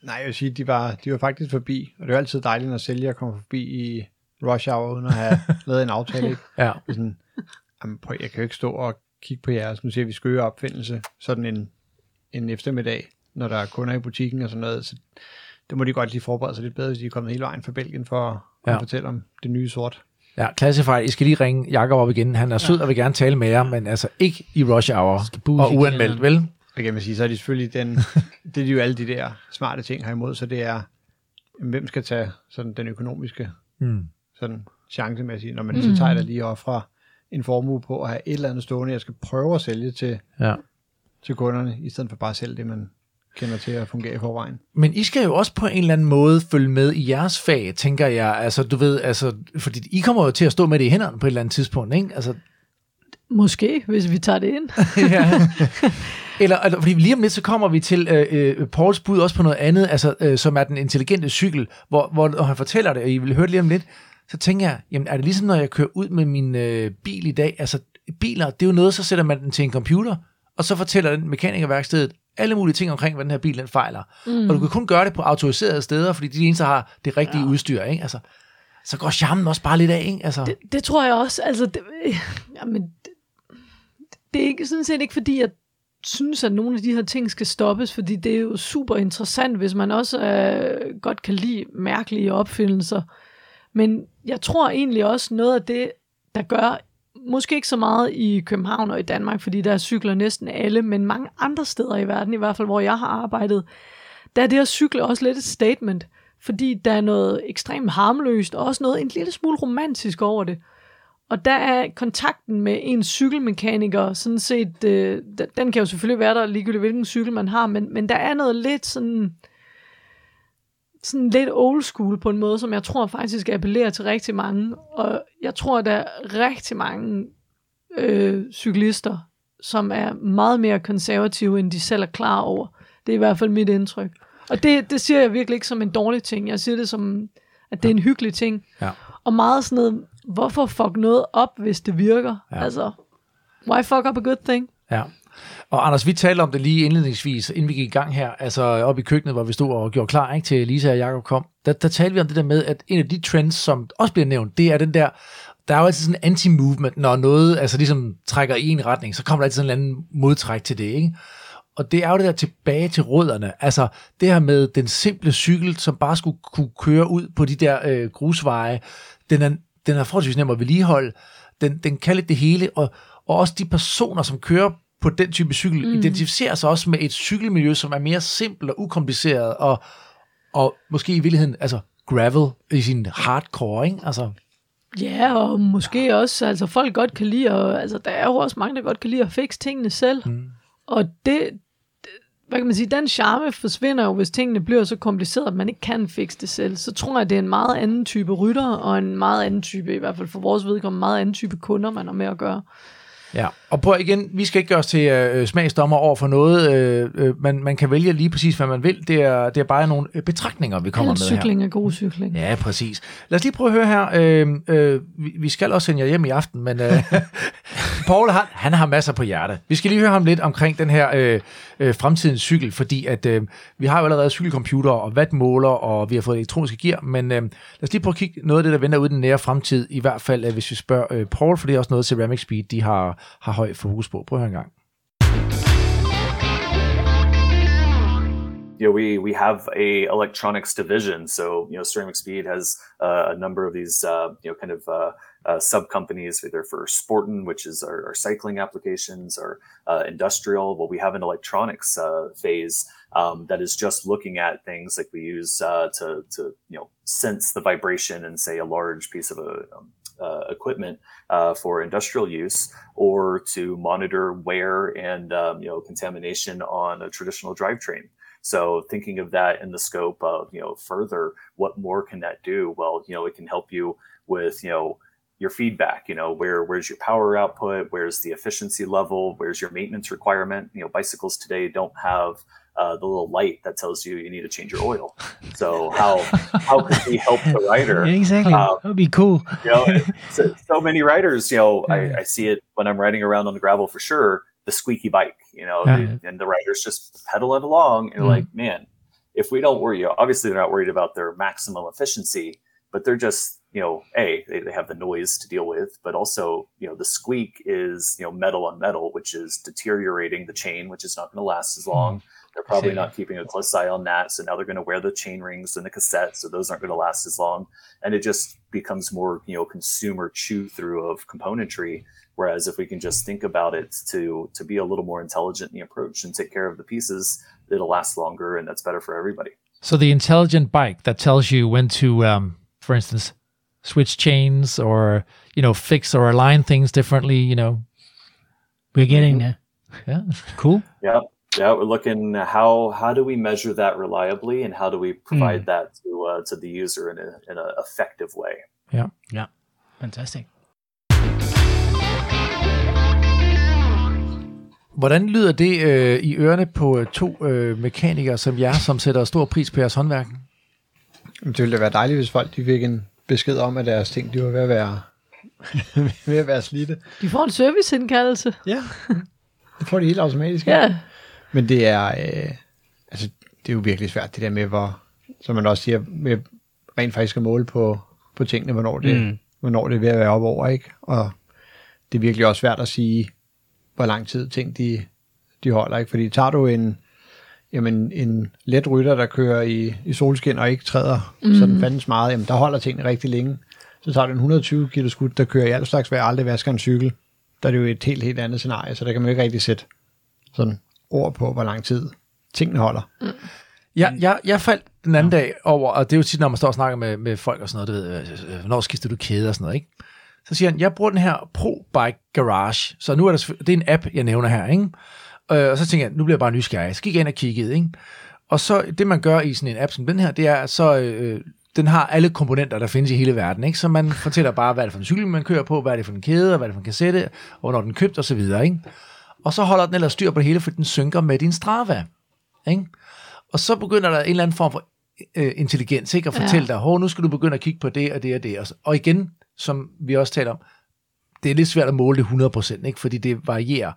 Nej, jeg vil sige, de var, de var faktisk forbi, og det er jo altid dejligt, når sælgere kommer forbi i rush hour, uden at have lavet en aftale, ikke? Ja. Sådan, jamen, prøv, jeg kan jo ikke stå og kigge på jeres, nu ser vi skøre opfindelse, sådan en, en eftermiddag, når der er kunder i butikken og sådan noget, så det må de godt lige forberede sig lidt bedre, hvis de er kommet hele vejen fra Belgien for at Ja. ja. fortælle om det nye sort. Ja, Classified. I skal lige ringe Jacob op igen. Han er sød og vil gerne tale med jer, men altså ikke i rush hour og uanmeldt, vel? Og kan man sige, så er det selvfølgelig den, det er jo alle de der smarte ting her imod, så det er, hvem skal tage sådan den økonomiske Mm. sådan chance med at sige, når man så tager da lige og fra en formue på at have et eller andet stående, jeg skal prøve at sælge til, Ja. til kunderne, i stedet for bare at sælge det, man kender til at fungere i forvejen. Men I skal jo også på en eller anden måde følge med i jeres fag, tænker jeg. Altså, du ved, altså, fordi I kommer jo til at stå med det i hænderne på et eller andet tidspunkt, ikke? Altså, Måske, hvis vi tager det ind. ja. Eller, eller, fordi lige om lidt, så kommer vi til øh, øh, Pauls bud også på noget andet, altså, øh, som er den intelligente cykel, hvor, hvor han fortæller det, og I vil høre det lige om lidt, så tænker jeg, jamen er det ligesom, når jeg kører ud med min øh, bil i dag, altså biler, det er jo noget, så sætter man den til en computer, og så fortæller den mekanikerværkstedet alle mulige ting omkring, hvad den her bil den fejler. Mm. Og du kan kun gøre det på autoriserede steder, fordi de eneste har det rigtige ja. udstyr, ikke? Altså, så går charmen også bare lidt af, ikke? Altså. Det, det tror jeg også. Altså, det, jamen, det, det er ikke, sådan set ikke, fordi jeg synes, at nogle af de her ting skal stoppes, fordi det er jo super interessant, hvis man også øh, godt kan lide mærkelige opfindelser. Men jeg tror egentlig også noget af det, der gør, måske ikke så meget i København og i Danmark, fordi der cykler næsten alle, men mange andre steder i verden, i hvert fald hvor jeg har arbejdet, der er det at cykle også lidt et statement, fordi der er noget ekstremt harmløst, og også noget en lille smule romantisk over det. Og der er kontakten med en cykelmekaniker, sådan set, øh, den kan jo selvfølgelig være der, ligegyldigt hvilken cykel man har, men, men der er noget lidt sådan, sådan lidt old school på en måde, som jeg tror faktisk appellerer til rigtig mange. Og jeg tror, der er rigtig mange øh, cyklister, som er meget mere konservative, end de selv er klar over. Det er i hvert fald mit indtryk. Og det, det siger jeg virkelig ikke som en dårlig ting. Jeg siger det som, at det er en hyggelig ting. Ja. Og meget sådan noget, hvorfor fuck noget op, hvis det virker? Ja. Altså, why fuck up a good thing? Ja. Og Anders, vi talte om det lige indledningsvis, inden vi gik i gang her, altså op i køkkenet, hvor vi stod og gjorde klar ikke, til Lisa og Jacob kom. Der, der talte vi om det der med, at en af de trends, som også bliver nævnt, det er den der, der er jo altid sådan en anti-movement, når noget altså ligesom trækker i en retning, så kommer der altid sådan en eller anden modtræk til det, ikke? Og det er jo det der tilbage til rødderne. Altså det her med den simple cykel, som bare skulle kunne køre ud på de der øh, grusveje. Den er, den er forholdsvis nem at vedligeholde. Den, den kan lidt det hele. Og, og også de personer, som kører på den type cykel, mm. identificerer sig også med et cykelmiljø, som er mere simpelt og ukompliceret. Og, og måske i virkeligheden, altså gravel i sin hardcore, ikke? Altså, Ja, og måske også, altså folk godt kan lide, og, altså der er jo også mange, der godt kan lide at fikse tingene selv. Mm. Og det, hvad kan man sige, den charme forsvinder jo, hvis tingene bliver så kompliceret, at man ikke kan fikse det selv. Så tror jeg, det er en meget anden type rytter, og en meget anden type, i hvert fald for vores vedkommende, meget anden type kunder, man har med at gøre. Ja, og prøv igen, vi skal ikke gøre os til øh, smagsdommer over for noget. Øh, øh, man, man kan vælge lige præcis, hvad man vil. Det er, det er bare nogle øh, betragtninger, vi kommer Alt med her. cykling er god cykling. Ja, præcis. Lad os lige prøve at høre her. Øh, øh, vi, vi skal også sende jer hjem i aften, men øh, Paul, han, han har masser på hjerte. Vi skal lige høre ham lidt omkring den her øh, øh, fremtidens cykel, fordi at øh, vi har jo allerede cykelcomputer og wattmåler, og vi har fået elektroniske gear, men øh, lad os lige prøve at kigge noget af det, der venter ude i den nære fremtid, i hvert fald, øh, hvis vi spørger øh, Paul, for det er også noget, Ceramic Speed, de har, har høj fokus på. Prøv at høre en gang. you know, we we have a electronics division. So you know, Ceramic Speed has uh, a number of these uh, you know kind of uh, uh, sub companies, either for Sportin, which is our, our cycling applications, or uh, industrial. Well, we have an electronics uh, phase um, that is just looking at things like we use to to you know sense the vibration and say a large piece of a um, uh, equipment uh, for industrial use, or to monitor wear and um, you know contamination on a traditional drivetrain. So thinking of that in the scope of, you know, further, what more can that do? Well, you know, it can help you with, you know, your feedback, you know, where where's your power output, where's the efficiency level, where's your maintenance requirement? You know, bicycles today don't have uh, the little light that tells you you need to change your oil. So how how could we help the rider? Yeah, exactly. Um, That'd be cool. you know, so, so many riders, you know, I, I see it when I'm riding around on the gravel for sure. The squeaky bike, you know, Yeah. and the riders just pedal it along, and Mhm. like, man, if we don't worry, obviously they're not worried about their maximum efficiency, but they're just, you know, a they, they have the noise to deal with, but also, you know, the squeak is, you know, metal on metal, which is deteriorating the chain, which is not going to last as long. They're probably not keeping a close eye on that, so now they're going to wear the chain rings and the cassettes, so those aren't going to last as long, and it just becomes more, you know, consumer chew through of componentry. Whereas if we can just think about it to to be a little more intelligent in the approach and take care of the pieces, it'll last longer, and that's better for everybody. So the intelligent bike that tells you when to, um, for instance, switch chains or you know fix or align things differently. You know, We're getting there. yeah. Cool. Yeah, yeah, we're looking how how do we measure that reliably, and how do we provide that to uh, to the user in a in an effective way. Yeah. Fantastic. Hvordan lyder det øh, i ørerne på øh, to øh, mekanikere som jer, som sætter stor pris på jeres håndværk? Det ville da være dejligt, hvis folk de fik en besked om, at deres ting de var ved at være ved at være slidte. De får en serviceindkaldelse. Ja, det får de helt automatisk. Ja. Men det er, øh, altså, det er jo virkelig svært, det der med, hvor, som man også siger, med rent faktisk at måle på, på tingene, hvornår det, mm. hvornår det er ved at være op over, ikke? Og det er virkelig også svært at sige, hvor lang tid ting de, de holder, ikke? Fordi tager du en, jamen, en let rytter, der kører i, i solskin og ikke træder mm. sådan fandens meget, jamen der holder tingene rigtig længe. Så tager du en 120 kilo skud, der kører i alt slags vejr, aldrig vasker en cykel. Der er det jo et helt, helt andet scenarie, så der kan man jo ikke rigtig sætte sådan ord på, hvor lang tid tingene holder. Mm. Ja, jeg, jeg faldt den anden ja. dag over, og det er jo tit, når man står og snakker med, med folk og sådan noget, du ved, øh, øh, hvornår skifter du kæde og sådan noget, ikke? Så siger han, jeg bruger den her Pro Bike Garage, så nu er der, det er en app, jeg nævner her, ikke? Øh, og så tænker jeg, nu bliver jeg bare nysgerrig. Så gik jeg ind og kiggede, ikke? Og så det, man gør i sådan en app som den her, det er, så øh, den har alle komponenter, der findes i hele verden, ikke? Så man fortæller bare, hvad er det for en cykel, man kører på, hvad er det for en kæde, og hvad er det for en kassette, og hvornår den købt og så videre, ikke? Og så holder den ellers styr på det hele, for den synker med din Strava, ikke? Og så begynder der en eller anden form for øh, intelligens, ikke? At fortælle ja. dig, hov, nu skal du begynde at kigge på det og det og det. Og, og igen, som vi også taler om, det er lidt svært at måle det 100%, ikke? Fordi det varierer.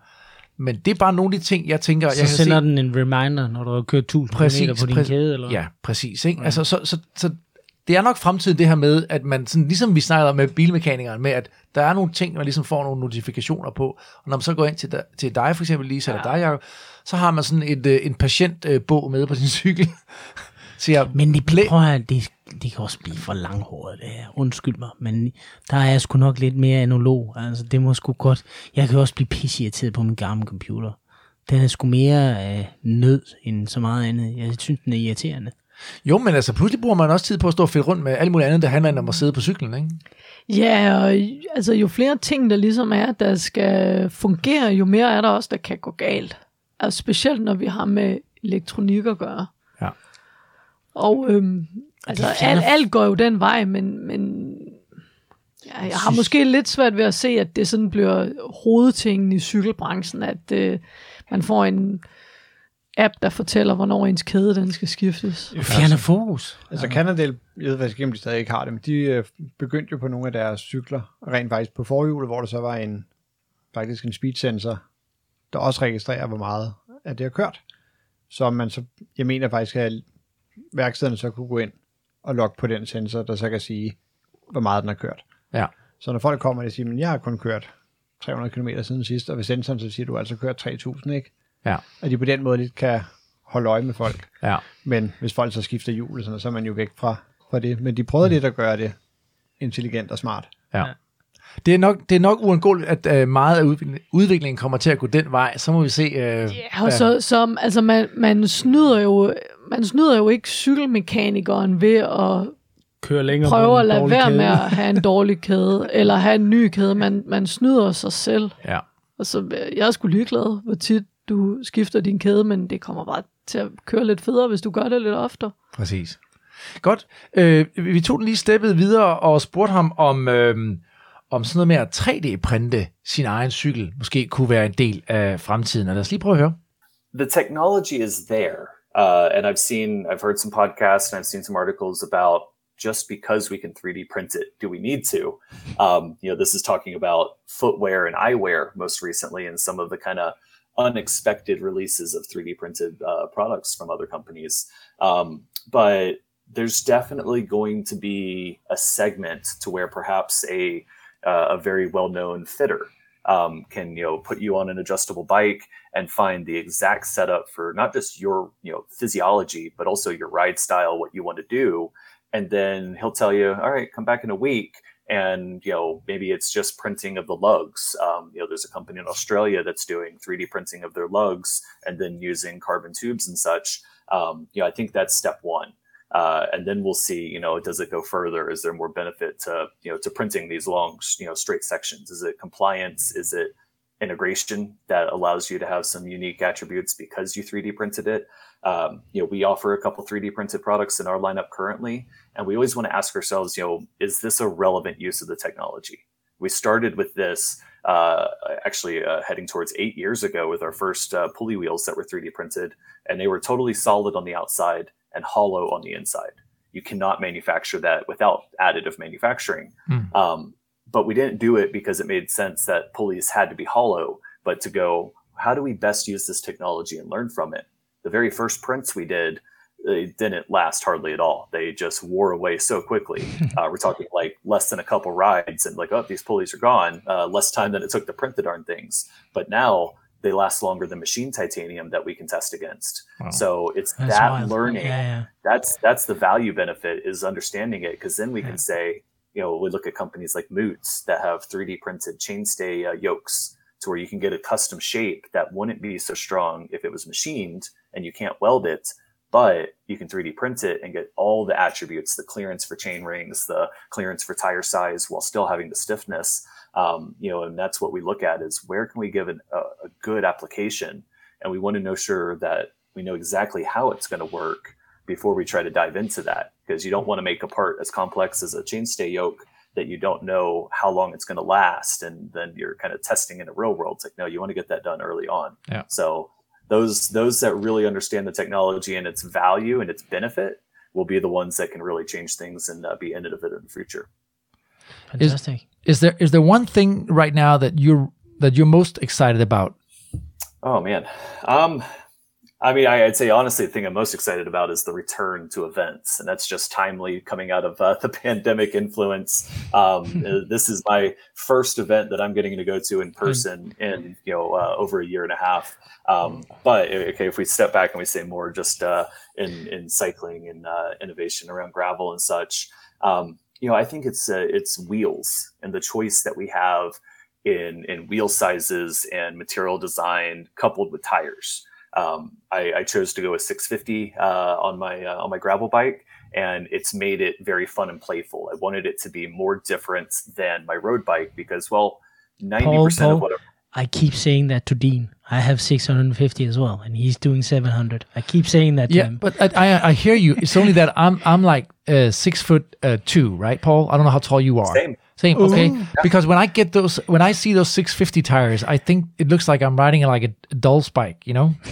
Men det er bare nogle af de ting, jeg tænker... Så jeg sender se. den en reminder, når du har kørt 1000 præcis, km på din kæde? Eller? Ja, præcis. Ikke? Ja. Altså, så, så, så det er nok fremtiden det her med, at man, sådan, ligesom vi snakkede med bilmekanikeren, med at der er nogle ting, man ligesom får nogle notifikationer på, og når man så går ind til, dig, til dig for eksempel, Lisa, ja. eller dig, Jacob, så har man sådan et, øh, en patientbog med på sin cykel. jeg, men det, prøv at, det, det kan også blive for langhåret, det her. Undskyld mig, men der er jeg sgu nok lidt mere analog. Altså, det må sgu godt... Jeg kan også blive pisseirriteret på min gamle computer. Den er sgu mere øh, nød end så meget andet. Jeg synes, den er irriterende. Jo, men altså pludselig bruger man også tid på at stå og fælde rundt med alt muligt andet, der handler om at sidde på cyklen, ikke? Ja, og altså jo flere ting, der ligesom er, der skal fungere, jo mere er der også, der kan gå galt. Altså specielt når vi har med elektronik at gøre. Ja. Og øhm, altså, alt, alt går jo den vej, men, men ja, jeg har måske lidt svært ved at se, at det sådan bliver hovedtingen i cykelbranchen, at øh, man får en app, der fortæller, hvornår ens kæde den skal skiftes. Fjerner fokus. Altså Canadel, jeg ved faktisk ikke, om de stadig ikke har det, men de øh, begyndte jo på nogle af deres cykler, rent faktisk på forhjulet, hvor der så var en, faktisk en speed sensor, der også registrerer, hvor meget at det har kørt. Så man så, jeg mener faktisk, at værkstederne så kunne gå ind og logge på den sensor, der så kan sige, hvor meget den har kørt. Ja. Så når folk kommer og siger, men jeg har kun kørt 300 km siden sidst, og hvis sensoren så siger, du har altså kørt 3.000, ikke? Ja. At de på den måde lidt kan holde øje med folk. Ja. Men hvis folk så skifter hjul, sådan, så er man jo væk fra, fra det. Men de prøvede mm. lidt at gøre det intelligent og smart. Ja. Det er nok, det er nok uundgåeligt, at øh, meget af udviklingen kommer til at gå den vej. Så må vi se. Øh, ja, og så, så altså man, man, snyder jo, man snyder jo ikke cykelmekanikeren ved at Køre længere prøve at lade være kæde. med at have en dårlig kæde, eller have en ny kæde. Man, man snyder sig selv. Ja. Altså, jeg er sgu ligeglad, hvor tit du skifter din kæde, men det kommer bare til at køre lidt federe, hvis du gør det lidt oftere. Præcis. Godt. Øh, vi tog den lige steppet videre og spurgte ham om, øh, om sådan noget med at 3D-printe sin egen cykel måske kunne være en del af fremtiden. Og lad os lige prøve at høre. The technology is there. Uh, and I've seen, I've heard some podcasts and I've seen some articles about just because we can 3D print it, do we need to? Um, you know, this is talking about footwear and eyewear most recently and some of the kind of unexpected releases of 3D printed uh, products from other companies. Um, but there's definitely going to be a segment to where perhaps a uh, a very well known fitter um, can you know put you on an adjustable bike and find the exact setup for not just your you know physiology but also your ride style, what you want to do, and then he'll tell you, all right, come back in a week and you know maybe it's just printing of the lugs. Um, you know there's a company in australia that's doing 3d printing of their lugs and then using carbon tubes and such. Um, you know i think that's step one. Uh, and then we'll see you know does it go further? Is there more benefit to you know to printing these long you know straight sections? Is it compliance? Is it integration that allows you to have some unique attributes because you 3d printed it um, you know, we offer a couple 3D printed products in our lineup currently, and we always want to ask ourselves, you know, is this a relevant use of the technology? We started with this uh, actually uh, heading towards eight years ago with our first uh, pulley wheels that were 3D printed, and they were totally solid on the outside and hollow on the inside. You cannot manufacture that without additive manufacturing. Mm. Um, but we didn't do it because it made sense that pulleys had to be hollow, but to go, how do we best use this technology and learn from it? The very first prints we did, they didn't last hardly at all. They just wore away so quickly. uh, we're talking like less than a couple rides and like, oh, these pulleys are gone. Uh, less time than it took to print the darn things. But now they last longer than machine titanium that we can test against. Wow. So it's that's that learning. Yeah, yeah. That's that's the value benefit is understanding it because then we yeah. can say, you know, we look at companies like Moots that have 3D printed chainstay uh, yokes to where you can get a custom shape that wouldn't be so strong if it was machined and you can't weld it but you can 3D print it and get all the attributes, the clearance for chain rings, the clearance for tire size, while still having the stiffness. Um, you know, and that's what we look at is where can we give an, a, a good application, and we want to know sure that we know exactly how it's going to work before we try to dive into that, because you don't want to make a part as complex as a chainstay yoke that you don't know how long it's going to last, and then you're kind of testing in the real world. It's like no, you want to get that done early on. Yeah. So those those that really understand the technology and its value and its benefit will be the ones that can really change things and uh, be innovative in the future. Fantastic. Is, is there is there one thing right now that you're that you're most excited about? Oh man, um, I mean, I, would say honestly, the thing I'm most excited about is the return to events, and that's just timely coming out of uh, the pandemic influence. Um, uh, this is my first event that I'm getting to go to in person in you know uh, over a year and a half. Um, but okay, if we step back and we say more just uh, in in cycling and uh, innovation around gravel and such, um, you know, I think it's uh, it's wheels and the choice that we have in in wheel sizes and material design coupled with tires. Um, I, I, chose to go with 650 uh, on my uh, on my gravel bike, and it's made it very fun and playful. I wanted it to be more different than my road bike because, well, 90 percent of what I keep saying that to Dean. I have 650 as well, and he's doing 700. I keep saying that to yeah, him. but I, I, I hear you. It's only that I'm I'm like uh, six foot uh, two, right, Paul? I don't know how tall you are. Same. Same. Okay. Ooh. Because when I get those, when I see those 650 tires, I think it looks like I'm riding like a dull spike. You know.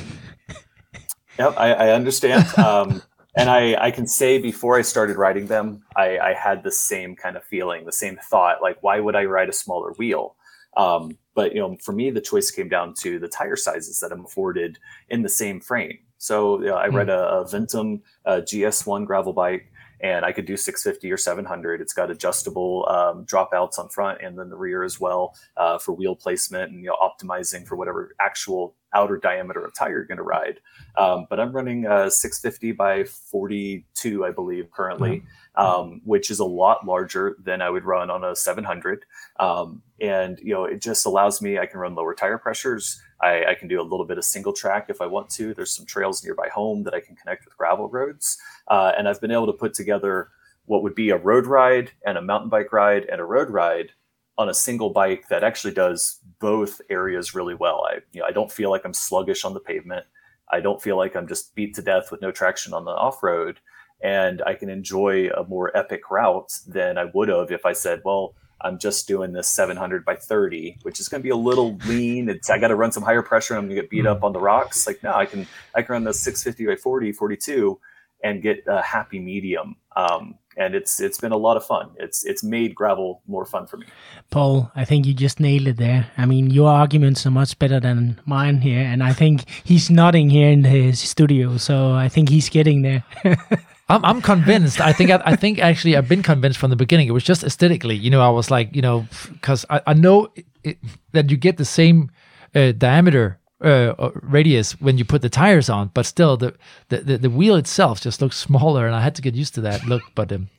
Yep, I, I understand. Um, and I, I can say before I started riding them, I, I had the same kind of feeling, the same thought, like why would I ride a smaller wheel? Um, but you know, for me, the choice came down to the tire sizes that I'm afforded in the same frame. So you know, I read hmm. a, a Ventum uh, GS1 gravel bike, and I could do 650 or 700. It's got adjustable um, dropouts on front and then the rear as well uh, for wheel placement and you know optimizing for whatever actual outer diameter of tire you're going to ride. Um, but I'm running a 650 by 42, I believe, currently. Um, which is a lot larger than I would run on a 700. Um, and you know, it just allows me. I can run lower tire pressures. I, I, can do a little bit of single track if I want to. There's some trails nearby home that I can connect with gravel roads, uh, and I've been able to put together what would be a road ride and a mountain bike ride and a road ride on a single bike that actually does both areas really well. I you know I don't feel like I'm sluggish on the pavement. I don't feel like I'm just beat to death with no traction on the off road, and I can enjoy a more epic route than I would have if I said, well. I'm just doing this 700 by 30, which is going to be a little lean. It's I got to run some higher pressure. And I'm going to get beat up mm-hmm. on the rocks. Like no, I can I can run the 650 by 40, 42, and get a happy medium. Um, and it's it's been a lot of fun. It's it's made gravel more fun for me. Paul, I think you just nailed it there. I mean, your arguments are much better than mine here, and I think he's nodding here in his studio, so I think he's getting there. I'm, I'm convinced. I think I, I, think actually I've been convinced from the beginning. It was just aesthetically, you know. I was like, you know, because I, I know it, that you get the same uh, diameter uh, uh, radius when you put the tires on, but still the, the, the, the, wheel itself just looks smaller, and I had to get used to that look. But um,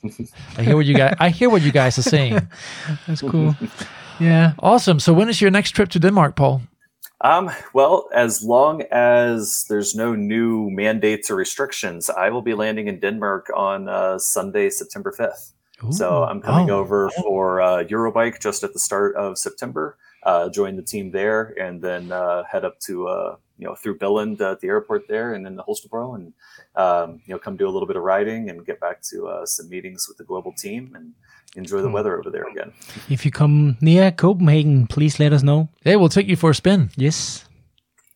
I hear what you guys I hear what you guys are saying. That's cool. Yeah, awesome. So when is your next trip to Denmark, Paul? Um, well, as long as there's no new mandates or restrictions, I will be landing in Denmark on uh, Sunday, September 5th. Ooh. So I'm coming oh. over for uh, Eurobike just at the start of September uh, join the team there, and then uh, head up to uh, you know through Billund at the airport there, and then the Holstebro, and um, you know come do a little bit of riding and get back to uh, some meetings with the global team and enjoy the hmm. weather over there again. If you come near Copenhagen, please let us know. Hey, we'll take you for a spin. Yes.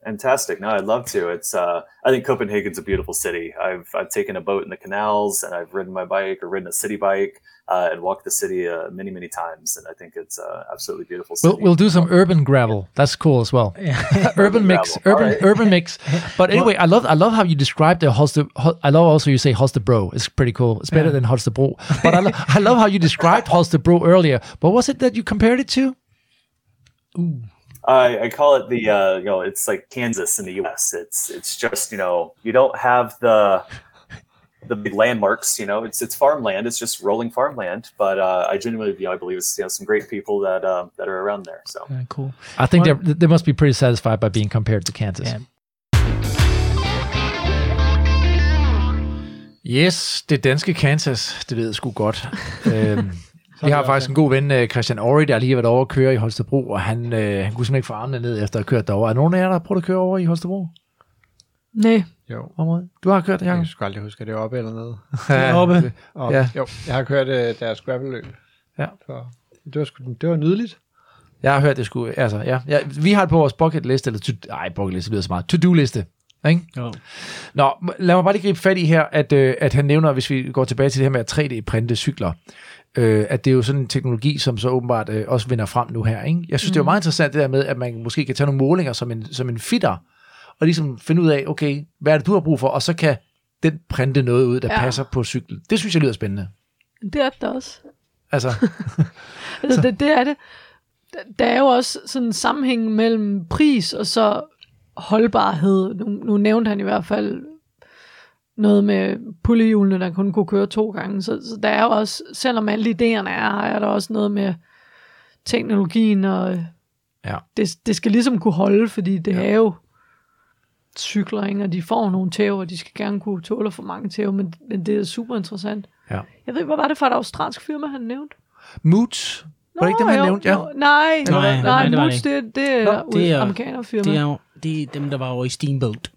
Fantastic. No, I'd love to. It's uh, I think Copenhagen's a beautiful city. I've I've taken a boat in the canals and I've ridden my bike or ridden a city bike uh, and walked the city uh, many many times. And I think it's uh, absolutely beautiful city. We'll, we'll do some urban gravel. That's cool as well. urban mix, gravel. urban Alright. urban mix. But anyway, I love I love how you describe the Holster. Hol- I love also you say Holstebro. It's pretty cool. It's better than Holstebro. But I, lo- I love how you described Holstebro earlier. What was it that you compared it to? I, I call it the uh, you know it's like Kansas in the U.S. It's it's just you know you don't have the the big landmarks. You know it's it's farmland. It's just rolling farmland. But uh, I genuinely you know I believe it's you know some great people that uh, that are around there. So Uh, cool. I think Well- they they must be pretty satisfied by being compared to Kansas. Yeah. Yes, det danske Kansas, det ved jeg sgu godt. øhm, vi har faktisk en god ven, øh, Christian Ori, der lige har været over at køre i Holstebro, og han, øh, han kunne simpelthen ikke få armene ned efter at have kørt derover. Er nogen af jer, der har prøvet at køre over i Holstebro? Nej, Jo. Område? Du har kørt det, Jeg Jacob? kan sgu aldrig huske, at det er oppe eller nede. Oppe. Og, Ja. ja. Jo, jeg har kørt øh, deres gravel-løb. Ja. Så det var, sgu, det var nydeligt. Jeg har hørt det skulle, altså, ja, ja. Vi har det på vores bucket liste, eller to, ej, bucket liste lyder så meget, to-do liste. Ikke? Jo. Nå, lad mig bare lige gribe fat i her, at, øh, at han nævner, hvis vi går tilbage til det her med at 3D-printe cykler, øh, at det er jo sådan en teknologi, som så åbenbart øh, også vinder frem nu her. Ikke? Jeg synes, mm. det er jo meget interessant det der med, at man måske kan tage nogle målinger som en, som en fitter, og ligesom finde ud af, okay, hvad er det, du har brug for, og så kan den printe noget ud, der ja. Passer på cyklen. Det synes jeg lyder spændende. det er det også. Altså, Altså, det, det er det. Der- Der er jo også sådan en sammenhæng mellem pris og så holdbarhed. Nu, nu nævnte han i hvert fald noget med pullehjulene, der kun kunne køre to gange. Så, så der er jo også, selvom alle idéerne er, er der også noget med teknologien, og Ja. det, det skal ligesom kunne holde, fordi det ja. er jo cykler, ikke? og de får nogle tæv, og de skal gerne kunne tåle for mange tæv, men, men det er super interessant. Ja. Jeg ved ikke, hvad var det for et australsk firma, han nævnte? Moods, var det ikke dem, han jo, nævnte? Ja. jo. Nej, Nej, nej, nej, nej, det var det Moods, det, det er Nå, det et er- amerikanerfirma. Det er jo det er dem, der var over i Steamboat.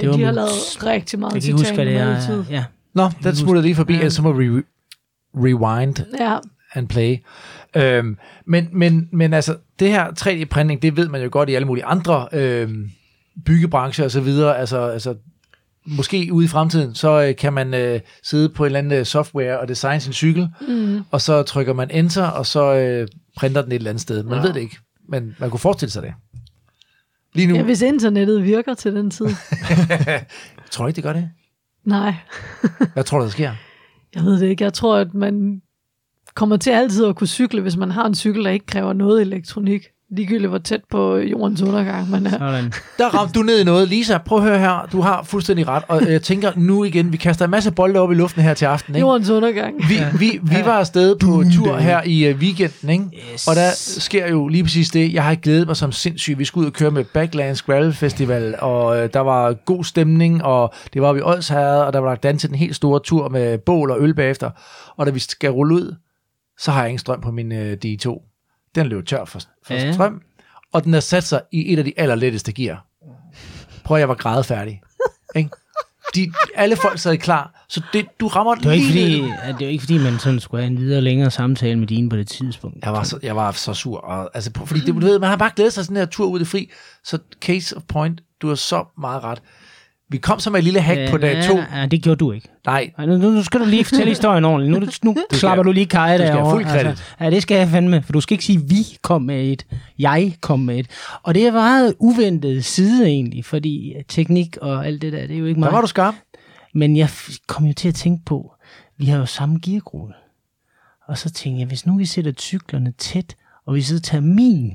Det var de har lavet rigtig meget Jeg kan huske, hvad det titanium er. Ja. Nå, den smutter lige forbi, Ja. så må vi re- rewind Ja, and play. Øhm, men, men, men altså, det her 3D-printing, det ved man jo godt i alle mulige andre øhm, byggebrancher og så videre. Altså, altså, måske ude i fremtiden, så øh, kan man øh, sidde på en eller anden øh, software og designe sin cykel, mm. og så trykker man enter, og så øh, printer den et eller andet sted. Man ja. ved det ikke, men man kunne forestille sig det. Lige nu, ja, hvis internettet virker til den tid. tror du ikke, det gør det? nej, Hvad tror du, der sker? jeg ved det ikke. Jeg tror, at man kommer til altid at kunne cykle, hvis man har en cykel, der ikke kræver noget elektronik. Ligegyldigt hvor tæt på jordens undergang man er. Sådan. Der ramte du ned i noget. Lisa, prøv at høre her. Du har fuldstændig ret. Og jeg tænker nu igen, vi kaster en masse bolde op i luften her til aften. Ikke? Jordens undergang. Vi, vi, vi var afsted på tur her i uh, weekenden, ikke? Yes. og der sker jo lige præcis det. Jeg har glædet mig som sindssyg. Vi skulle ud og køre med Backlands Gravel Festival, og uh, der var god stemning, og det var vi i Odsherred, og der var lagt an til den helt store tur med bål og øl bagefter. Og da vi skal rulle ud, så har jeg ingen strøm på min uh, D2. Den løb tør for, for Ja. strøm, og den har sat sig i et af de allerletteste gear. Prøv at jeg var grædefærdig. ikke? De, alle folk sad klar, så det, du rammer Det var ikke lige fordi, at det var ikke fordi, man sådan skulle have en videre længere samtale med dine på det tidspunkt. Jeg var så, jeg var så sur. Og, altså, fordi det, du ved, man har bare glædet sig sådan her tur ud i fri. Så case of point, du har så meget ret. Vi kom med et lille hack på dag to. Ja, det gjorde du ikke. Nej, Ej, Nu, nu skal du lige fortælle historien ordentligt. Nu, nu slapper du lige kaj du skal have derovre. fuld credit. ja, det skal jeg fandme, for du skal ikke sige, vi kom med et. Jeg kom med et. Og det er meget uventet side egentlig, fordi teknik og alt det der, det er jo ikke der meget. var du skarp. Men jeg kom jo til at tænke på, vi har jo samme geargruppe. Og så tænkte jeg, hvis nu vi sætter cyklerne tæt, og vi så tager min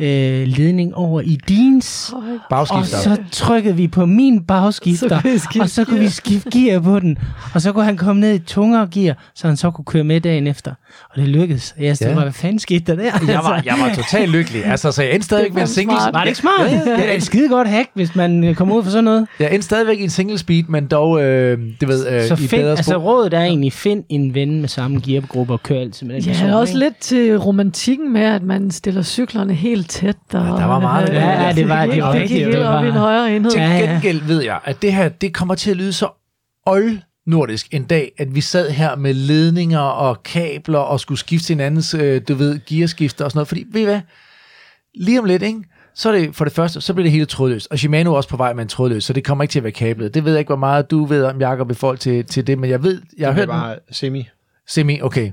øh, ledning over i dins, og Bagskifter. så trykkede vi på min bagskifter, Så og så kunne vi skifte gear på den. Og så kunne han komme ned i tungere gear, så han så kunne køre med dagen efter. Og det lykkedes. Og jeg stod Ja. bare, hvad fanden skete der der? Jeg var, jeg var totalt lykkelig. Altså, så jeg endte stadigvæk med en single... smart. Var det ikke smart? Ja, ja. Det er et skide godt hack, hvis man øh, kommer ud for sådan noget. Jeg endte stadigvæk i en single speed, men dog, øh, det ved, øh, så i find, bedre altså rådet er egentlig, find en ven med samme geargruppe og kør altid med den Ja, person, også ikke? lidt til romantikken med, at man stiller cyklerne helt tæt. Og, Ja, der var meget det. Ja, ja, det var- det var det rigtigt, gik det helt op var- i en højere enhed. Til gengæld ved jeg, at det her, det kommer til at lyde så old nordisk en dag, at vi sad her med ledninger og kabler og skulle skifte hinandens, øh, du ved, gearskifter og sådan noget. Fordi, ved I hvad? Lige om lidt, ikke? så er det for det første, så bliver det hele trådløst. Og Shimano er også på vej med en trådløs, så det kommer ikke til at være kablet. Det ved jeg ikke, hvor meget du ved om, Jacob, i forhold til, til det, men jeg ved, jeg har Det hørt er bare semi. Semi, okay.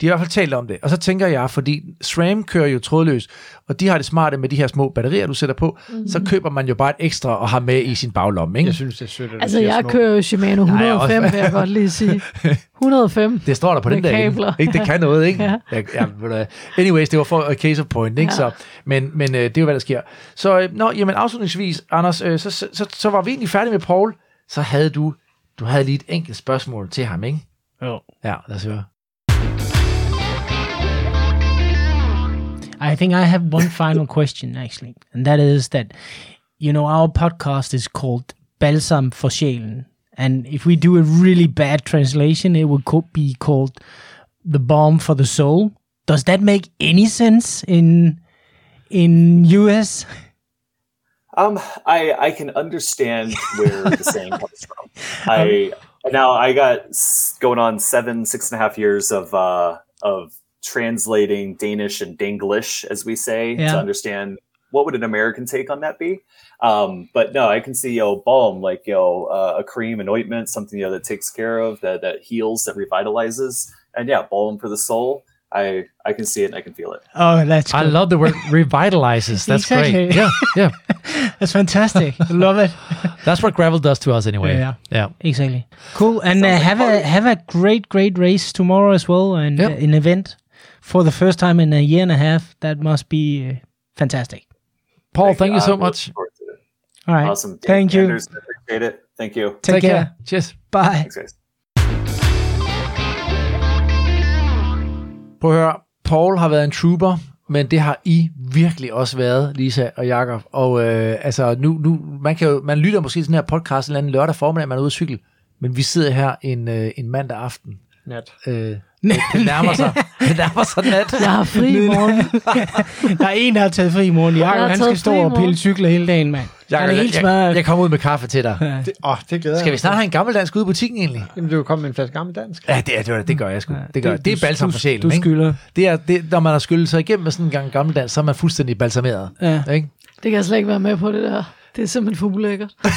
De har i hvert fald talt om det. Og så tænker jeg, fordi SRAM kører jo trådløs, og de har det smarte med de her små batterier, du sætter på, mm-hmm. så køber man jo bare et ekstra og har med i sin baglomme, ikke? Jeg synes, det er sødt, at Altså, jeg små. kører jo Shimano 105, også. vil jeg godt lige sige. 105. Det står der på den der. kabler. Ikke? Det kan noget, ikke? Ja. Ja. Ja, ved du hvad. Anyways, det var for a case of point, ikke? Ja. Så, men men øh, det er jo, hvad der sker. Så øh, nå, jamen, afslutningsvis, Anders, øh, så, så, så, så var vi egentlig færdige med Paul. Så havde du, du havde lige et enkelt spørgsmål til ham, ikke? Jo. Ja, lad os høre. I think I have one final question actually, and that is that you know our podcast is called Balsam for Sjælen, and if we do a really bad translation, it would co- be called the Balm for the Soul. Does that make any sense in in US? Um, I I can understand where the saying comes from. I now I got going on seven six and a half years of uh, of translating Danish and Danglish, as we say, Yeah. to understand what would an American take on that be. Um, but no, I can see know balm like you know uh, a cream, an ointment, something you know that takes care of that that heals, that revitalizes, and yeah, balm for the soul. I I can see it and I can feel it. Oh, that's I love the word revitalizes. That's Exactly. great. Yeah, yeah. that's fantastic. Love it. That's what gravel does to us anyway. Yeah. yeah. Exactly. Cool. And uh, like have a have a great great race tomorrow as well, and Yep. uh, an event for the first time in a year and a half. That must be uh, fantastic. Paul, thank you so I'm much. looking forward to it. All right. Awesome. Dan Thank you. Anders, appreciate it. Thank you. Take, care. Cheers. Bye. Thanks, Prøv at høre, Paul har været en trooper, men det har I virkelig også været, Lisa og Jakob. Og øh, altså, nu, nu, man, kan jo, man lytter måske til den her podcast en eller anden lørdag formiddag, man er ude at cykle, men vi sidder her en, øh, en mandag aften. Nat. Øh, det, det nærmer sig. Det nærmer sig nat. Jeg har fri i morgen. Der er en, der har taget fri i morgen. Jakob, har han skal stå og pille cykler hele dagen, mand. Han er jeg, helt jeg, smadret. jeg kommer ud med kaffe til dig. Det, åh, det glæder Skal jeg vi snart have en gammeldansk ude i butikken egentlig? Jamen, du er kommet med en flaske gammel dansk. Ja, det, er, det, det gør jeg sgu. Det, gør, jeg. det er balsam du- for sjælen, Du ikke? skylder. Det er, det, når man har skyllet sig igennem med sådan en gang gammeldans, så er man fuldstændig balsameret. Ja. Ikke? Det kan jeg slet ikke være med på, det der. Det er simpelthen for ulækkert.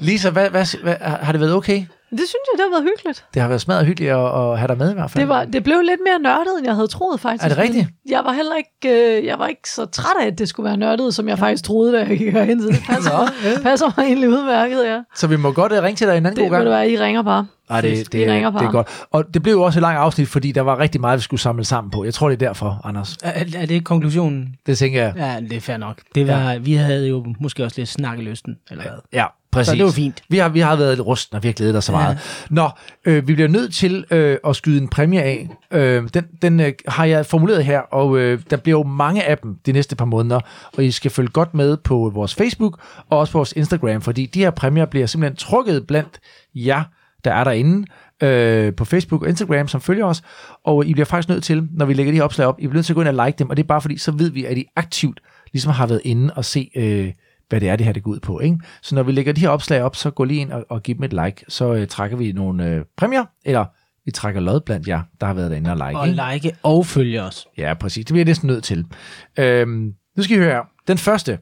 Lisa, hvad, hvad, hvad, har det været okay? Det synes jeg, det har været hyggeligt. Det har været smadret hyggeligt at, at have dig med i hvert fald. Det, var, det blev lidt mere nørdet, end jeg havde troet faktisk. Er det rigtigt? Jeg var heller ikke, øh, jeg var ikke så træt af, at det skulle være nørdet, som jeg faktisk troede, da jeg gik herind. Det passer, passer mig egentlig udmærket, ja. Så vi må godt uh, ringe til dig en anden Det god må gang. det være, I ringer bare. Ej, det, det, I ringer det, det er godt. Og det blev jo også et langt afsnit, fordi der var rigtig meget, vi skulle samle sammen på. Jeg tror, det er derfor, Anders. Er, er det konklusionen? Det tænker jeg. Ja, det er fair nok. Det var, ja. Vi havde jo måske også lidt snakkelysten, eller hvad? Ja, præcis. Så det var fint. Vi har, vi har været lidt rusten, og vi har glædet os så meget. Nå, øh, vi bliver nødt til øh, at skyde en præmie af. Øh, den den øh, har jeg formuleret her, og øh, der bliver jo mange af dem de næste par måneder, og I skal følge godt med på vores Facebook og også på vores Instagram, fordi de her præmier bliver simpelthen trukket blandt jer, der er derinde øh, på Facebook og Instagram, som følger os, og I bliver faktisk nødt til, når vi lægger de her opslag op, I bliver nødt til at gå ind og like dem, og det er bare fordi, så ved vi, at I aktivt ligesom har været inde og se, øh, hvad det er, det her det går ud på. Ikke? Så når vi lægger de her opslag op, så gå lige ind og, og giv dem et like, så øh, trækker vi nogle øh, præmier, eller vi trækker lod blandt jer, der har været derinde og like. Og ikke? like og følge os. Ja, præcis. Det bliver jeg næsten nødt til. Øhm, nu skal I høre. Den første,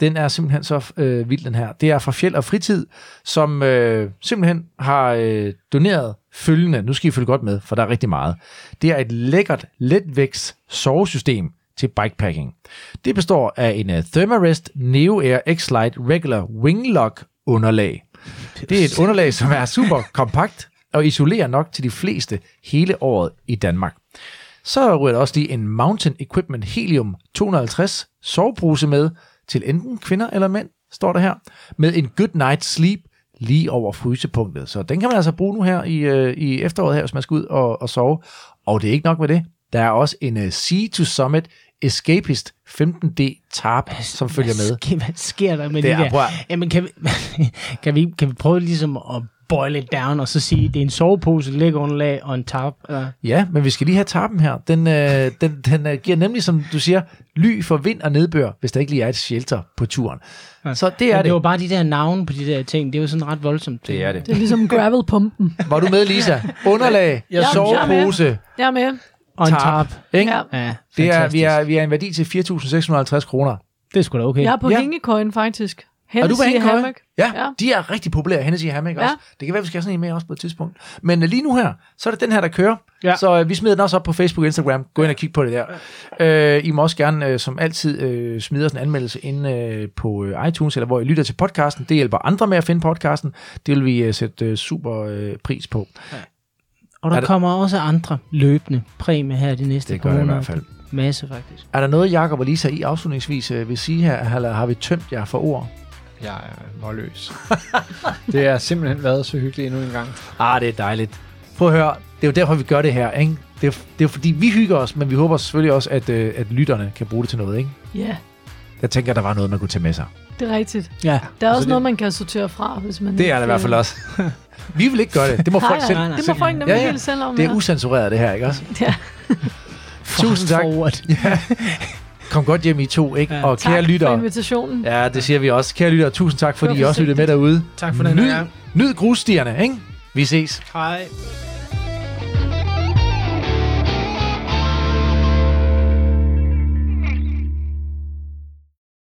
den er simpelthen så øh, vild, den her. Det er fra Fjeld og Fritid, som øh, simpelthen har øh, doneret følgende. Nu skal I følge godt med, for der er rigtig meget. Det er et lækkert letvægts sovesystem til bikepacking. Det består af en uh, Thermarest Neo Air X-Lite Regular Winglock underlag. Det er et underlag, som er super kompakt og isolerer nok til de fleste hele året i Danmark. Så ryger der også lige en Mountain Equipment Helium 250 sovebruse med til enten kvinder eller mænd, står der her, med en good night sleep lige over frysepunktet. Så den kan man altså bruge nu her i, øh, i efteråret her, hvis man skal ud og, og sove. Og det er ikke nok med det. Der er også en uh, Sea to Summit Escapist 15D tarp, som følger med. Hvad, hvad sker der med Det det, prøv Jamen, kan vi, kan, vi, kan vi prøve ligesom at boil it down, og så sige, det er en sovepose, lægunderlag og en tarp? Eller? Ja, men vi skal lige have tarpen her. Den, øh, den, den øh, giver nemlig, som du siger, ly for vind og nedbør, hvis der ikke lige er et shelter på turen. Så det er Men det. det var bare de der navne på de der ting, det er jo sådan ret voldsomt. Det er det. Det er ligesom gravelpumpen. Var du med, Lisa? Underlag, Jeg- jeg er med. sovepose, Jeg er med. On tab, top. Ikke? Ja. Ja, Det er, vi, er, vi er en værdi til 4.650 kroner. Det er sgu da okay. Jeg er på Ja. hængekøjen, faktisk. Og du Hennessy hængekøje? Hammock. Ja, Ja. de er rigtig populære. Hennessy Hammock Ja. også. Det kan være, vi skal have sådan en med også på et tidspunkt. Men uh, lige nu her, så er det den her, der kører. Ja. Så uh, vi smider den også op på Facebook og Instagram. Gå ind og kig på det der. Uh, I må også gerne, uh, som altid, uh, smide os en anmeldelse ind uh, på uh, iTunes, eller hvor I lytter til podcasten. Det hjælper andre med at finde podcasten. Det vil vi uh, sætte uh, super uh, pris på. Og der Er der- kommer også andre løbende præmier her de næste Det par gør det i hvert fald. Masse, faktisk. Er der noget, Jacob og Lisa, I afslutningsvis uh, vil sige her, eller har vi tømt jer for ord? Jeg er målløs. det har simpelthen været så hyggeligt endnu en gang. Ah, det er dejligt. Prøv at høre, det er jo derfor, vi gør det her, ikke? Det er, det er fordi, vi hygger os, men vi håber selvfølgelig også, at, øh, at lytterne kan bruge det til noget, ikke? Ja, Jeg tænker, der var noget, man kunne tage med sig. Det er rigtigt. Ja. Der er også det- noget, man kan sortere fra, hvis man... Det er det i hvert fald også. vi vil ikke gøre det. Det må Nej, folk selv. nej, nej. Det må folk nemlig Ja, ja, ja. helt selv om. Det er ja. usensureret, det her, ikke også? Ja. Tusind tak. Forward. Kom godt hjem i to, ikke? Ja. Og Tak kære for invitationen. Ja, det siger vi også. Kære lyttere, tusind tak, fordi I også lyttede med derude. Tak for den Nyd, her nyd grusstierne, ikke? Vi ses. Hej.